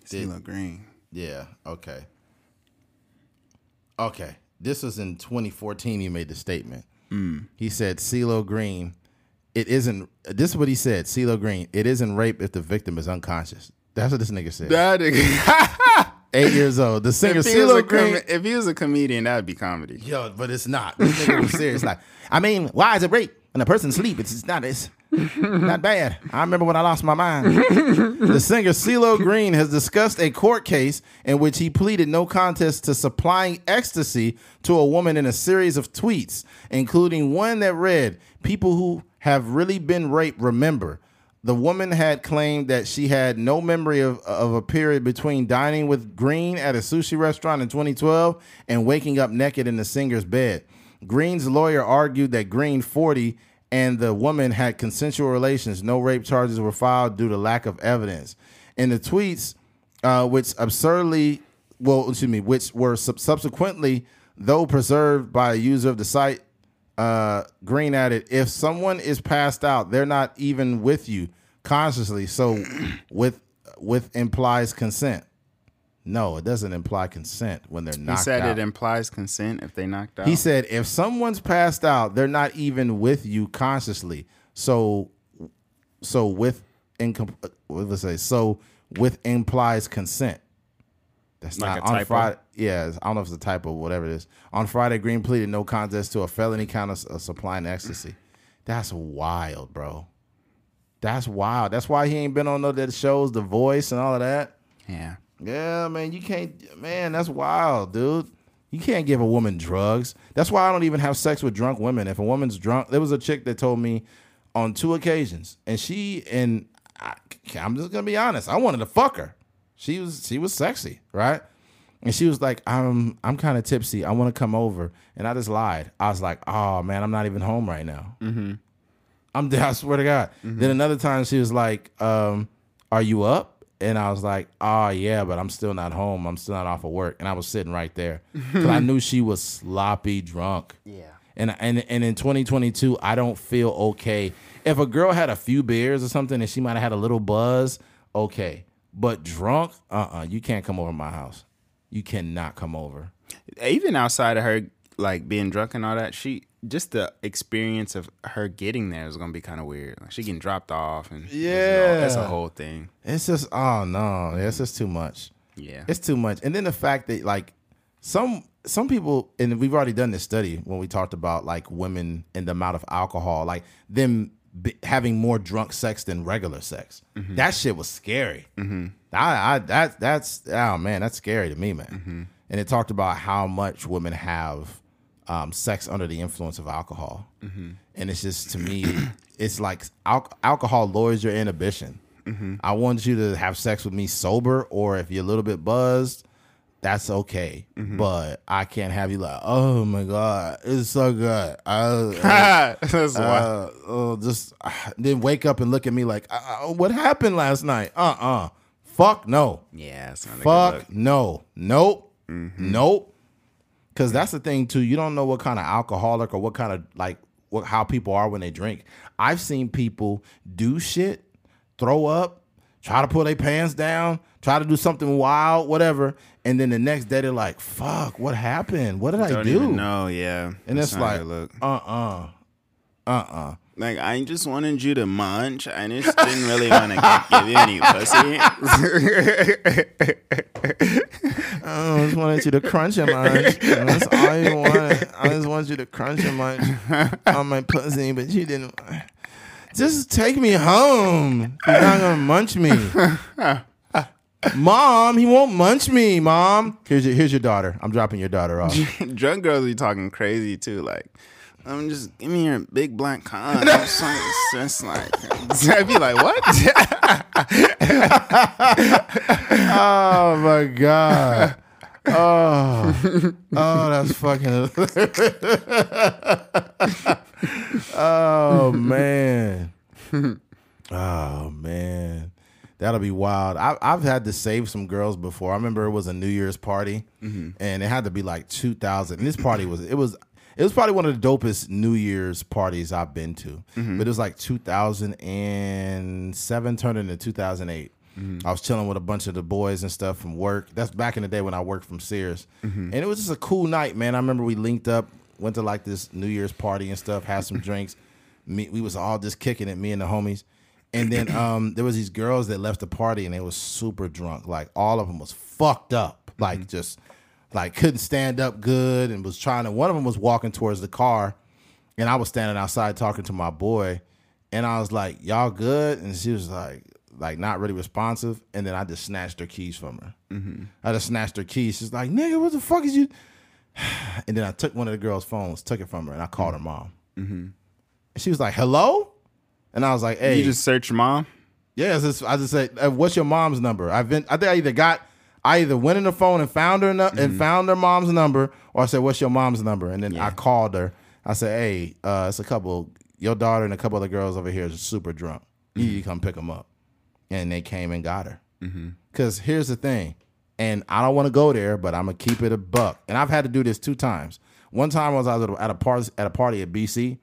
CeeLo Green. Yeah, okay. Okay. This was in 2014 he made the statement. Mm. He said CeeLo Green, it isn't this is what he said, CeeLo Green, it isn't rape if the victim is unconscious. That's what this nigga said. That nigga. [laughs] Eight years old. The singer if, he was a CeeLo Green. com- if he was a comedian, that would be comedy. Yo, but it's not. This nigga was serious. Like, I mean, why is it rape when a person sleep? It's, it's not. It's not bad. I remember when I lost my mind. the singer CeeLo Green has discussed a court case in which he pleaded no contest to supplying ecstasy to a woman in a series of tweets, including one that read, "People who have really been raped remember." The woman had claimed that she had no memory of, of a period between dining with Green at a sushi restaurant in 2012 and waking up naked in the singer's bed. Green's lawyer argued that Green, 40, and the woman had consensual relations. No rape charges were filed due to lack of evidence. In the tweets, uh, which absurdly, well, excuse me, which were sub- subsequently, though preserved by a user of the site, uh, Green added, if someone is passed out, they're not even with you consciously. So [clears throat] with with implies consent. No, it doesn't imply consent when they're not. He said out. it implies consent if they knocked out. He said if someone's passed out, they're not even with you consciously. So so with incom- what let's say so with implies consent. That's Like not a on typo? Friday. Yeah, I don't know if it's a typo, whatever it is. On Friday, Green pleaded no contest to a felony count of, of supplying ecstasy. [clears throat] That's wild, bro. That's wild. That's why he ain't been on no that shows, The Voice and all of that. yeah. Yeah, man, you can't. Man, that's wild, dude. You can't give a woman drugs. That's why I don't even have sex with drunk women. If a woman's drunk, there was a chick that told me on two occasions, and she and I, I'm just gonna be honest. I wanted to fuck her. She was she was sexy, right? And she was like, "I'm I'm kind of tipsy. I want to come over." And I just lied. I was like, "Oh man, I'm not even home right now." Mm-hmm. I'm [laughs] I swear to God. Then another time she was like, um, "Are you up?" And I was like, "Oh yeah, but I'm still not home. I'm still not off of work." And I was sitting right there because I [laughs] knew she was sloppy drunk. Yeah. And and and in 2022, I don't feel okay. If a girl had a few beers or something and she might have had a little buzz, okay. But drunk, uh, uh you can't come over to my house. You cannot come over. Even outside of her like being drunk and all that, she just the experience of her getting there is gonna be kind of weird. Like she getting dropped off and Yeah. that's a whole thing. It's just oh no, it's just too much. Yeah. It's too much. And then the fact that like some some people and we've already done this study when we talked about like women and the amount of alcohol, like them b- having more drunk sex than regular sex. Mm-hmm. That shit was scary. Mm-hmm. I, I that that's oh man, that's scary to me, man. Mm-hmm. And it talked about how much women have um, sex under the influence of alcohol, and it's just to me, [clears throat] it's like al- alcohol lowers your inhibition. I want you to have sex with me sober, or if you're a little bit buzzed, that's okay. But I can't have you like, oh my god, it's so good. I, [laughs] that's uh, oh, just uh, [sighs] then wake up and look at me like, uh, uh, what happened last night? Uh uh Fuck no. Yeah, it's not Fuck no. Nope. Nope. Cause that's the thing too. You don't know what kind of alcoholic or what kind of like what how people are when they drink. I've seen people do shit, throw up, try to pull their pants down, try to do something wild, whatever, and then the next day they're like, "Fuck, what happened? What did I do?" even. Yeah, And it's like, look. uh uh, uh uh. Like I just wanted you to munch. I just didn't really want to give you any pussy. [laughs] I just wanted you to crunch your munch. That's all you wanted. I just want you to crunch your munch on my pussy, but you didn't. Just take me home. You're not gonna munch me. Mom, he won't munch me, Mom. Here's your here's your daughter. I'm dropping your daughter off. [laughs] Drunk girls be talking crazy too. Like, I'm just give me your big black [laughs] con. it's like, it's just like [laughs] I'd be like, what? [laughs] Oh my god. Oh, oh, that's fucking. oh man. Oh man, that'll be wild. I, I've had to save some girls before. I remember it was a New Year's party, mm-hmm. and it had to be like 2000. And this party was it was it was probably one of the dopest New Year's parties I've been to. Mm-hmm. But it was like 2007 turned into 2008. Mm-hmm. I was chilling with a bunch of the boys and stuff from work. That's back in the day when I worked from Sears, mm-hmm. and it was just a cool night, man. I remember we linked up, went to like this New Year's party and stuff, had some [laughs] drinks. Me, we was all just kicking it, me and the homies. And then [coughs] um, there was these girls that left the party and they was super drunk. Like all of them was fucked up, like just like couldn't stand up good and was trying to. One of them was walking towards the car, and I was standing outside talking to my boy, and I was like, "Y'all good?" And she was like, like not really responsive. And then I just snatched her keys from her. Mm-hmm. I just snatched her keys. She's like, "Nigga, what the fuck is you?" [sighs] And then I took one of the girls' phones, took it from her, and I called her mm-hmm. mom. Mm-hmm. And she was like, "Hello," and I was like, "Hey, You just search your mom? yeah, just, I just said, uh, "What's your mom's number?" I've been, I think I either got, I either went in the phone and found her nu- and mm-hmm. found her mom's number, or I said, "What's your mom's number?" And then I called her. I said, "Hey, uh, it's a couple, your daughter and a couple other girls over here is super drunk. You need to mm-hmm. come pick them up." And they came and got her. Mm-hmm. Because here's the thing, and I don't want to go there, but I'm gonna keep it a buck. And I've had to do this two times. One time was I was at a- at a party at a party at BC,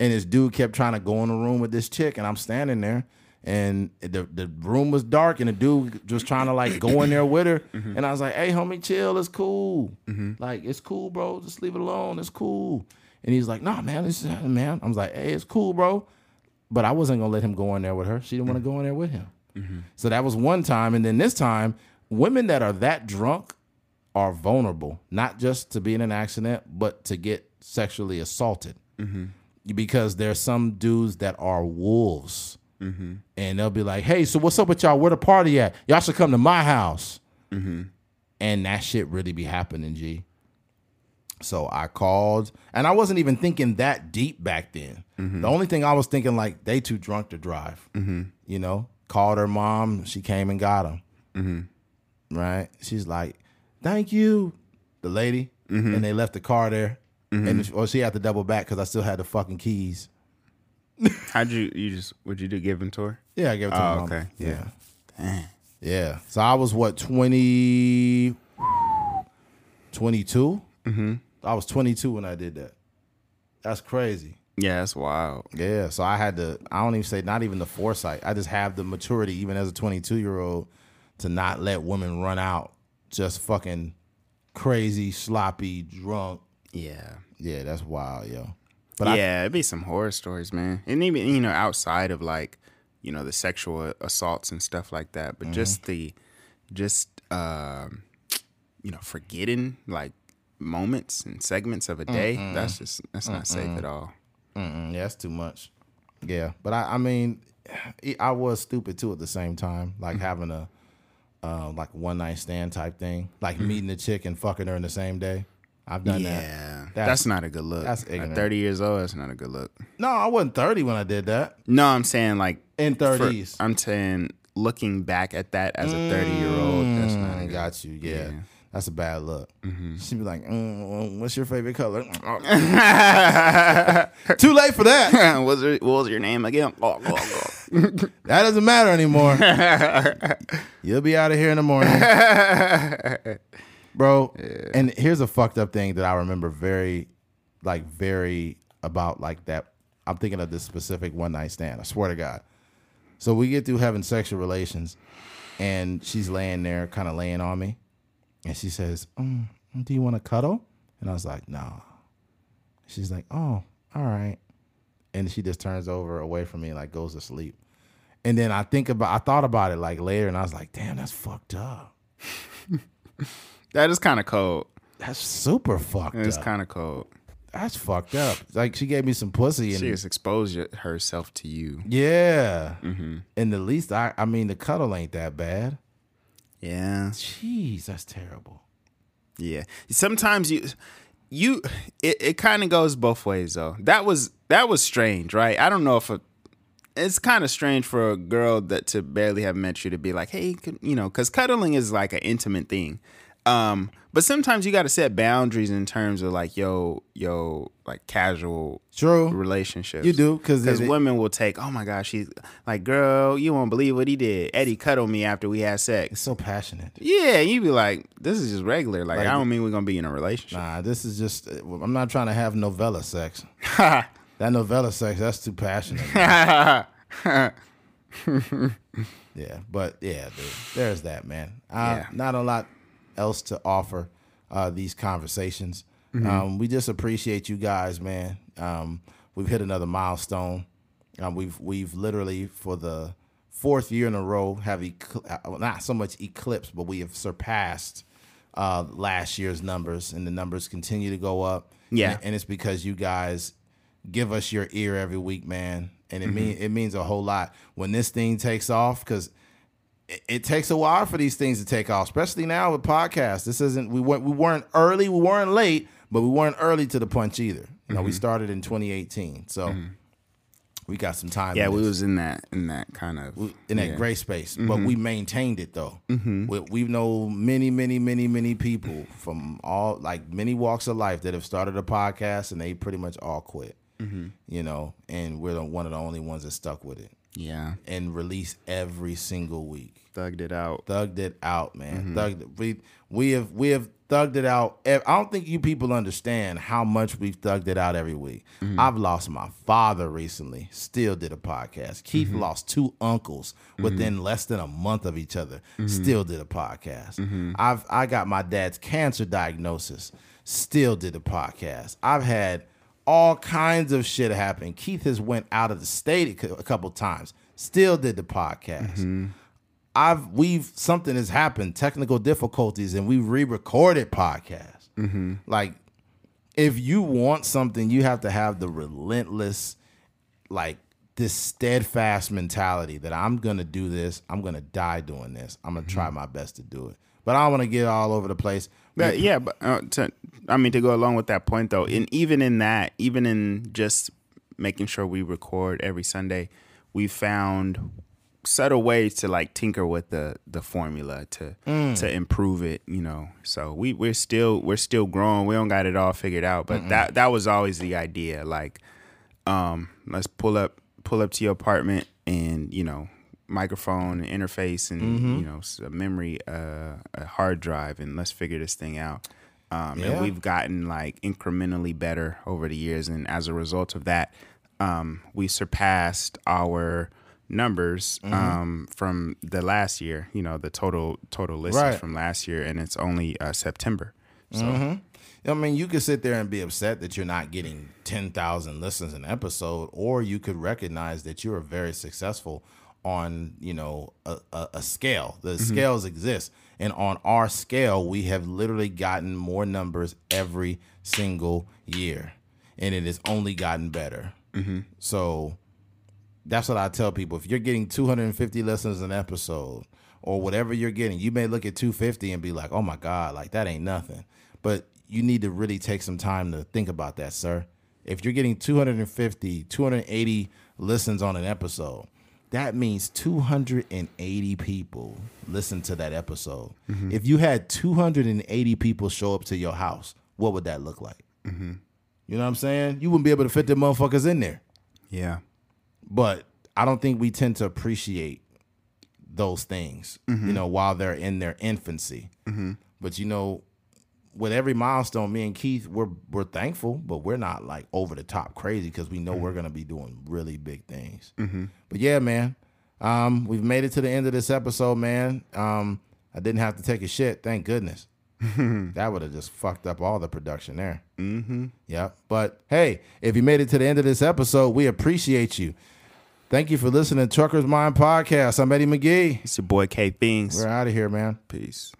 and this dude kept trying to go in the room with this chick, and I'm standing there, and the the room was dark, and the dude was trying to like go in there with her, [coughs] mm-hmm. and I was like, "Hey, homie, chill, it's cool, mm-hmm. like it's cool, bro, just leave it alone, it's cool." And he's like, "Nah, man, this is uh, man." I was like, "Hey, it's cool, bro," but I wasn't gonna let him go in there with her. She didn't want to mm-hmm. go in there with him. So that was one time, and then this time, women that are that drunk are vulnerable, not just to be in an accident, but to get sexually assaulted. Because there's some dudes that are wolves, Mm-hmm. and they'll be like, "Hey, so what's up with y'all? Where the party at? Y'all should come to my house." Mm-hmm. And that shit really be happening, G. So I called, and I wasn't even thinking that deep back then. Mm-hmm. The only thing I was thinking, like, they too drunk to drive. You know, called her mom. She came and got him. Right? She's like, "Thank you," the lady, and they left the car there. And or she had to double back because I still had the fucking keys. [laughs] How'd you you just would you do give them to her? Yeah, I gave it to Oh, my mom. okay. Yeah. Dang. Yeah. So I was what, 20, 22? Mm-hmm. I was 22 when I did that. That's crazy. Yeah, that's wild. Yeah. So I had to, I don't even say, not even the foresight. I just have the maturity, even as a 22 year old, to not let women run out just fucking crazy, sloppy, drunk. Yeah. Yeah, that's wild, yo. But I, yeah, it'd be some horror stories, man. And even you know, outside of like, you know, the sexual assaults and stuff like that, but just the just um you know, forgetting like moments and segments of a day, that's just that's not safe at all. Mm, yeah, that's too much. Yeah, but I, I mean, [sighs] I was stupid too at the same time, like having a, uh, like one night stand type thing, like meeting a chick and fucking her in the same day. I've done that. Yeah. That's, That's- not a good look. that's At 30 years old, that's not a good look. No, I wasn't thirty when I did that. No, I'm saying like In for- thirties, I'm saying looking back at that as a 30 year old, that's not a I good got you. Yeah. Yeah. That's a bad look. She'd be like, mm, "What's your favorite color?" [laughs] [laughs] Too late for that. [laughs] what, was your, what was your name again? Oh, oh, oh. That doesn't matter anymore. You'll be out of here in the morning. Bro, and here's a fucked up thing that I remember very, like, very about like that. I'm thinking of this specific one night stand. I swear to God. So we get through having sexual relations, and she's laying there, kind of laying on me, and she says, mm, "Do you want to cuddle?" And I was like, "No." She's like, "Oh, all right," and she just turns over away from me and like goes to sleep. And then I think about, I thought about it like later, and I was like, "Damn, that's fucked up. [laughs] That is kind of cold. That's super fucked It's up. kind of cold. that's fucked up." Like she gave me some pussy, and She has exposed herself to you. yeah, Mm-hmm. and the least I, I mean, the cuddle ain't that bad. Yeah. Jeez, that's terrible. Yeah. Sometimes you you it, it kind of goes both ways though. That was that was strange, right? I don't know if a, it's kind of strange for a girl that to barely have met you to be like, hey, you know, because cuddling is like an intimate thing. Um, but sometimes you got to set boundaries in terms of like yo, yo, like casual True. relationships. You do because Because women will take, oh my gosh, she's like, girl, you won't believe what he did. Eddie cuddled me after we had sex. it's so passionate. Yeah, you be like, this is just regular. Like, Like- I don't mean we're gonna be in a relationship. Nah, this is just. I'm not trying to have novella sex. [laughs] that novella sex, that's too passionate. [laughs] yeah, but yeah, dude, there's that, man. Uh, Yeah. Not a lot else to offer uh, these conversations. Um, we just appreciate you guys, man. Um, we've hit another milestone. Um, we've we've literally for the fourth year in a row have ecl- uh, not so much eclipsed, but we have surpassed uh, last year's numbers, and the numbers continue to go up. Yeah. and, and it's because you guys give us your ear every week, man, and it mean it means a whole lot when this thing takes off because it, takes a while for these things to take off, especially now with podcasts. This isn't we weren't we weren't early, we weren't late, but we weren't early to the punch either. You know, we mm-hmm. started in 2018, so mm-hmm. we got some time. yeah, we this was in that in that kind of in that yeah. gray space, but mm-hmm. we maintained it though. We, we know many, many, many, many people from all like many walks of life that have started a podcast and they pretty much all quit. You know, and we're the, one of the only ones that stuck with it Yeah, and release every single week. thugged it out. Thugged it out, man. Mm-hmm. Thugged we we have we have thugged it out. I don't think you people understand how much we've thugged it out every week. Mm-hmm. I've lost my father recently. Still did a podcast. Keith Mm-hmm. lost two uncles within less than a month of each other. Mm-hmm. Still did a podcast. I've I got my dad's cancer diagnosis. Still did a podcast. I've had all kinds of shit happened. Keith has went out of the state a couple times. Still did the podcast. Mm-hmm. I've we've something has happened, technical difficulties, and we re-recorded podcasts. Like, if you want something, you have to have the relentless, like this steadfast mentality that I'm gonna do this. I'm gonna die doing this. I'm gonna try my best to do it. But I don't want to get all over the place. But yeah, but uh, to, I mean to go along with that point though, and even in that, even in just making sure we record every Sunday, we found subtle ways to like tinker with the the formula to to improve it. You know, so we we're still we're still growing. We don't got it all figured out, but that that was always the idea. Like, um, let's pull up pull up to your apartment and you know microphone and interface and you know a memory uh, a hard drive and let's figure this thing out um, Yeah. and we've gotten like incrementally better over the years and as a result of that um, we surpassed our numbers Mm-hmm. um, from the last year you know the total total listens Right. from last year and it's only uh, september so I mean, you could sit there and be upset that you're not getting 10,000 listens an episode, or you could recognize that you are very successful on, you know, a, a, a scale. The mm-hmm. scales exist. And on our scale, we have literally gotten more numbers every single year. And it has only gotten better. Mm-hmm. So that's what I tell people. If you're getting 250 listens an episode or whatever you're getting, you may look at 250 and be like, oh my God, like that ain't nothing. But you need to really take some time to think about that, sir. If you're getting 250, 280 listens on an episode, that means 280 people listen to that episode. Mm-hmm. If you had 280 people show up to your house, what would that look like? Mm-hmm. You know what I'm saying? You wouldn't be able to fit the motherfuckers in there yeah but I don't think we tend to appreciate those things, you mm-hmm. know, while they're in their infancy. But you know, with every milestone, me and Keith, we're we're thankful, but we're not like over the top crazy because we know we're gonna be doing really big things. But yeah, man, um, we've made it to the end of this episode, man. Um, I didn't have to take a shit, thank goodness. [laughs] that would have just fucked up all the production there. Mm-hmm. Yeah. But hey, if you made it to the end of this episode, we appreciate you. Thank you for listening to Trucker's Mind Podcast. I'm Eddie McGee. it's your boy k things We're out of here, man. peace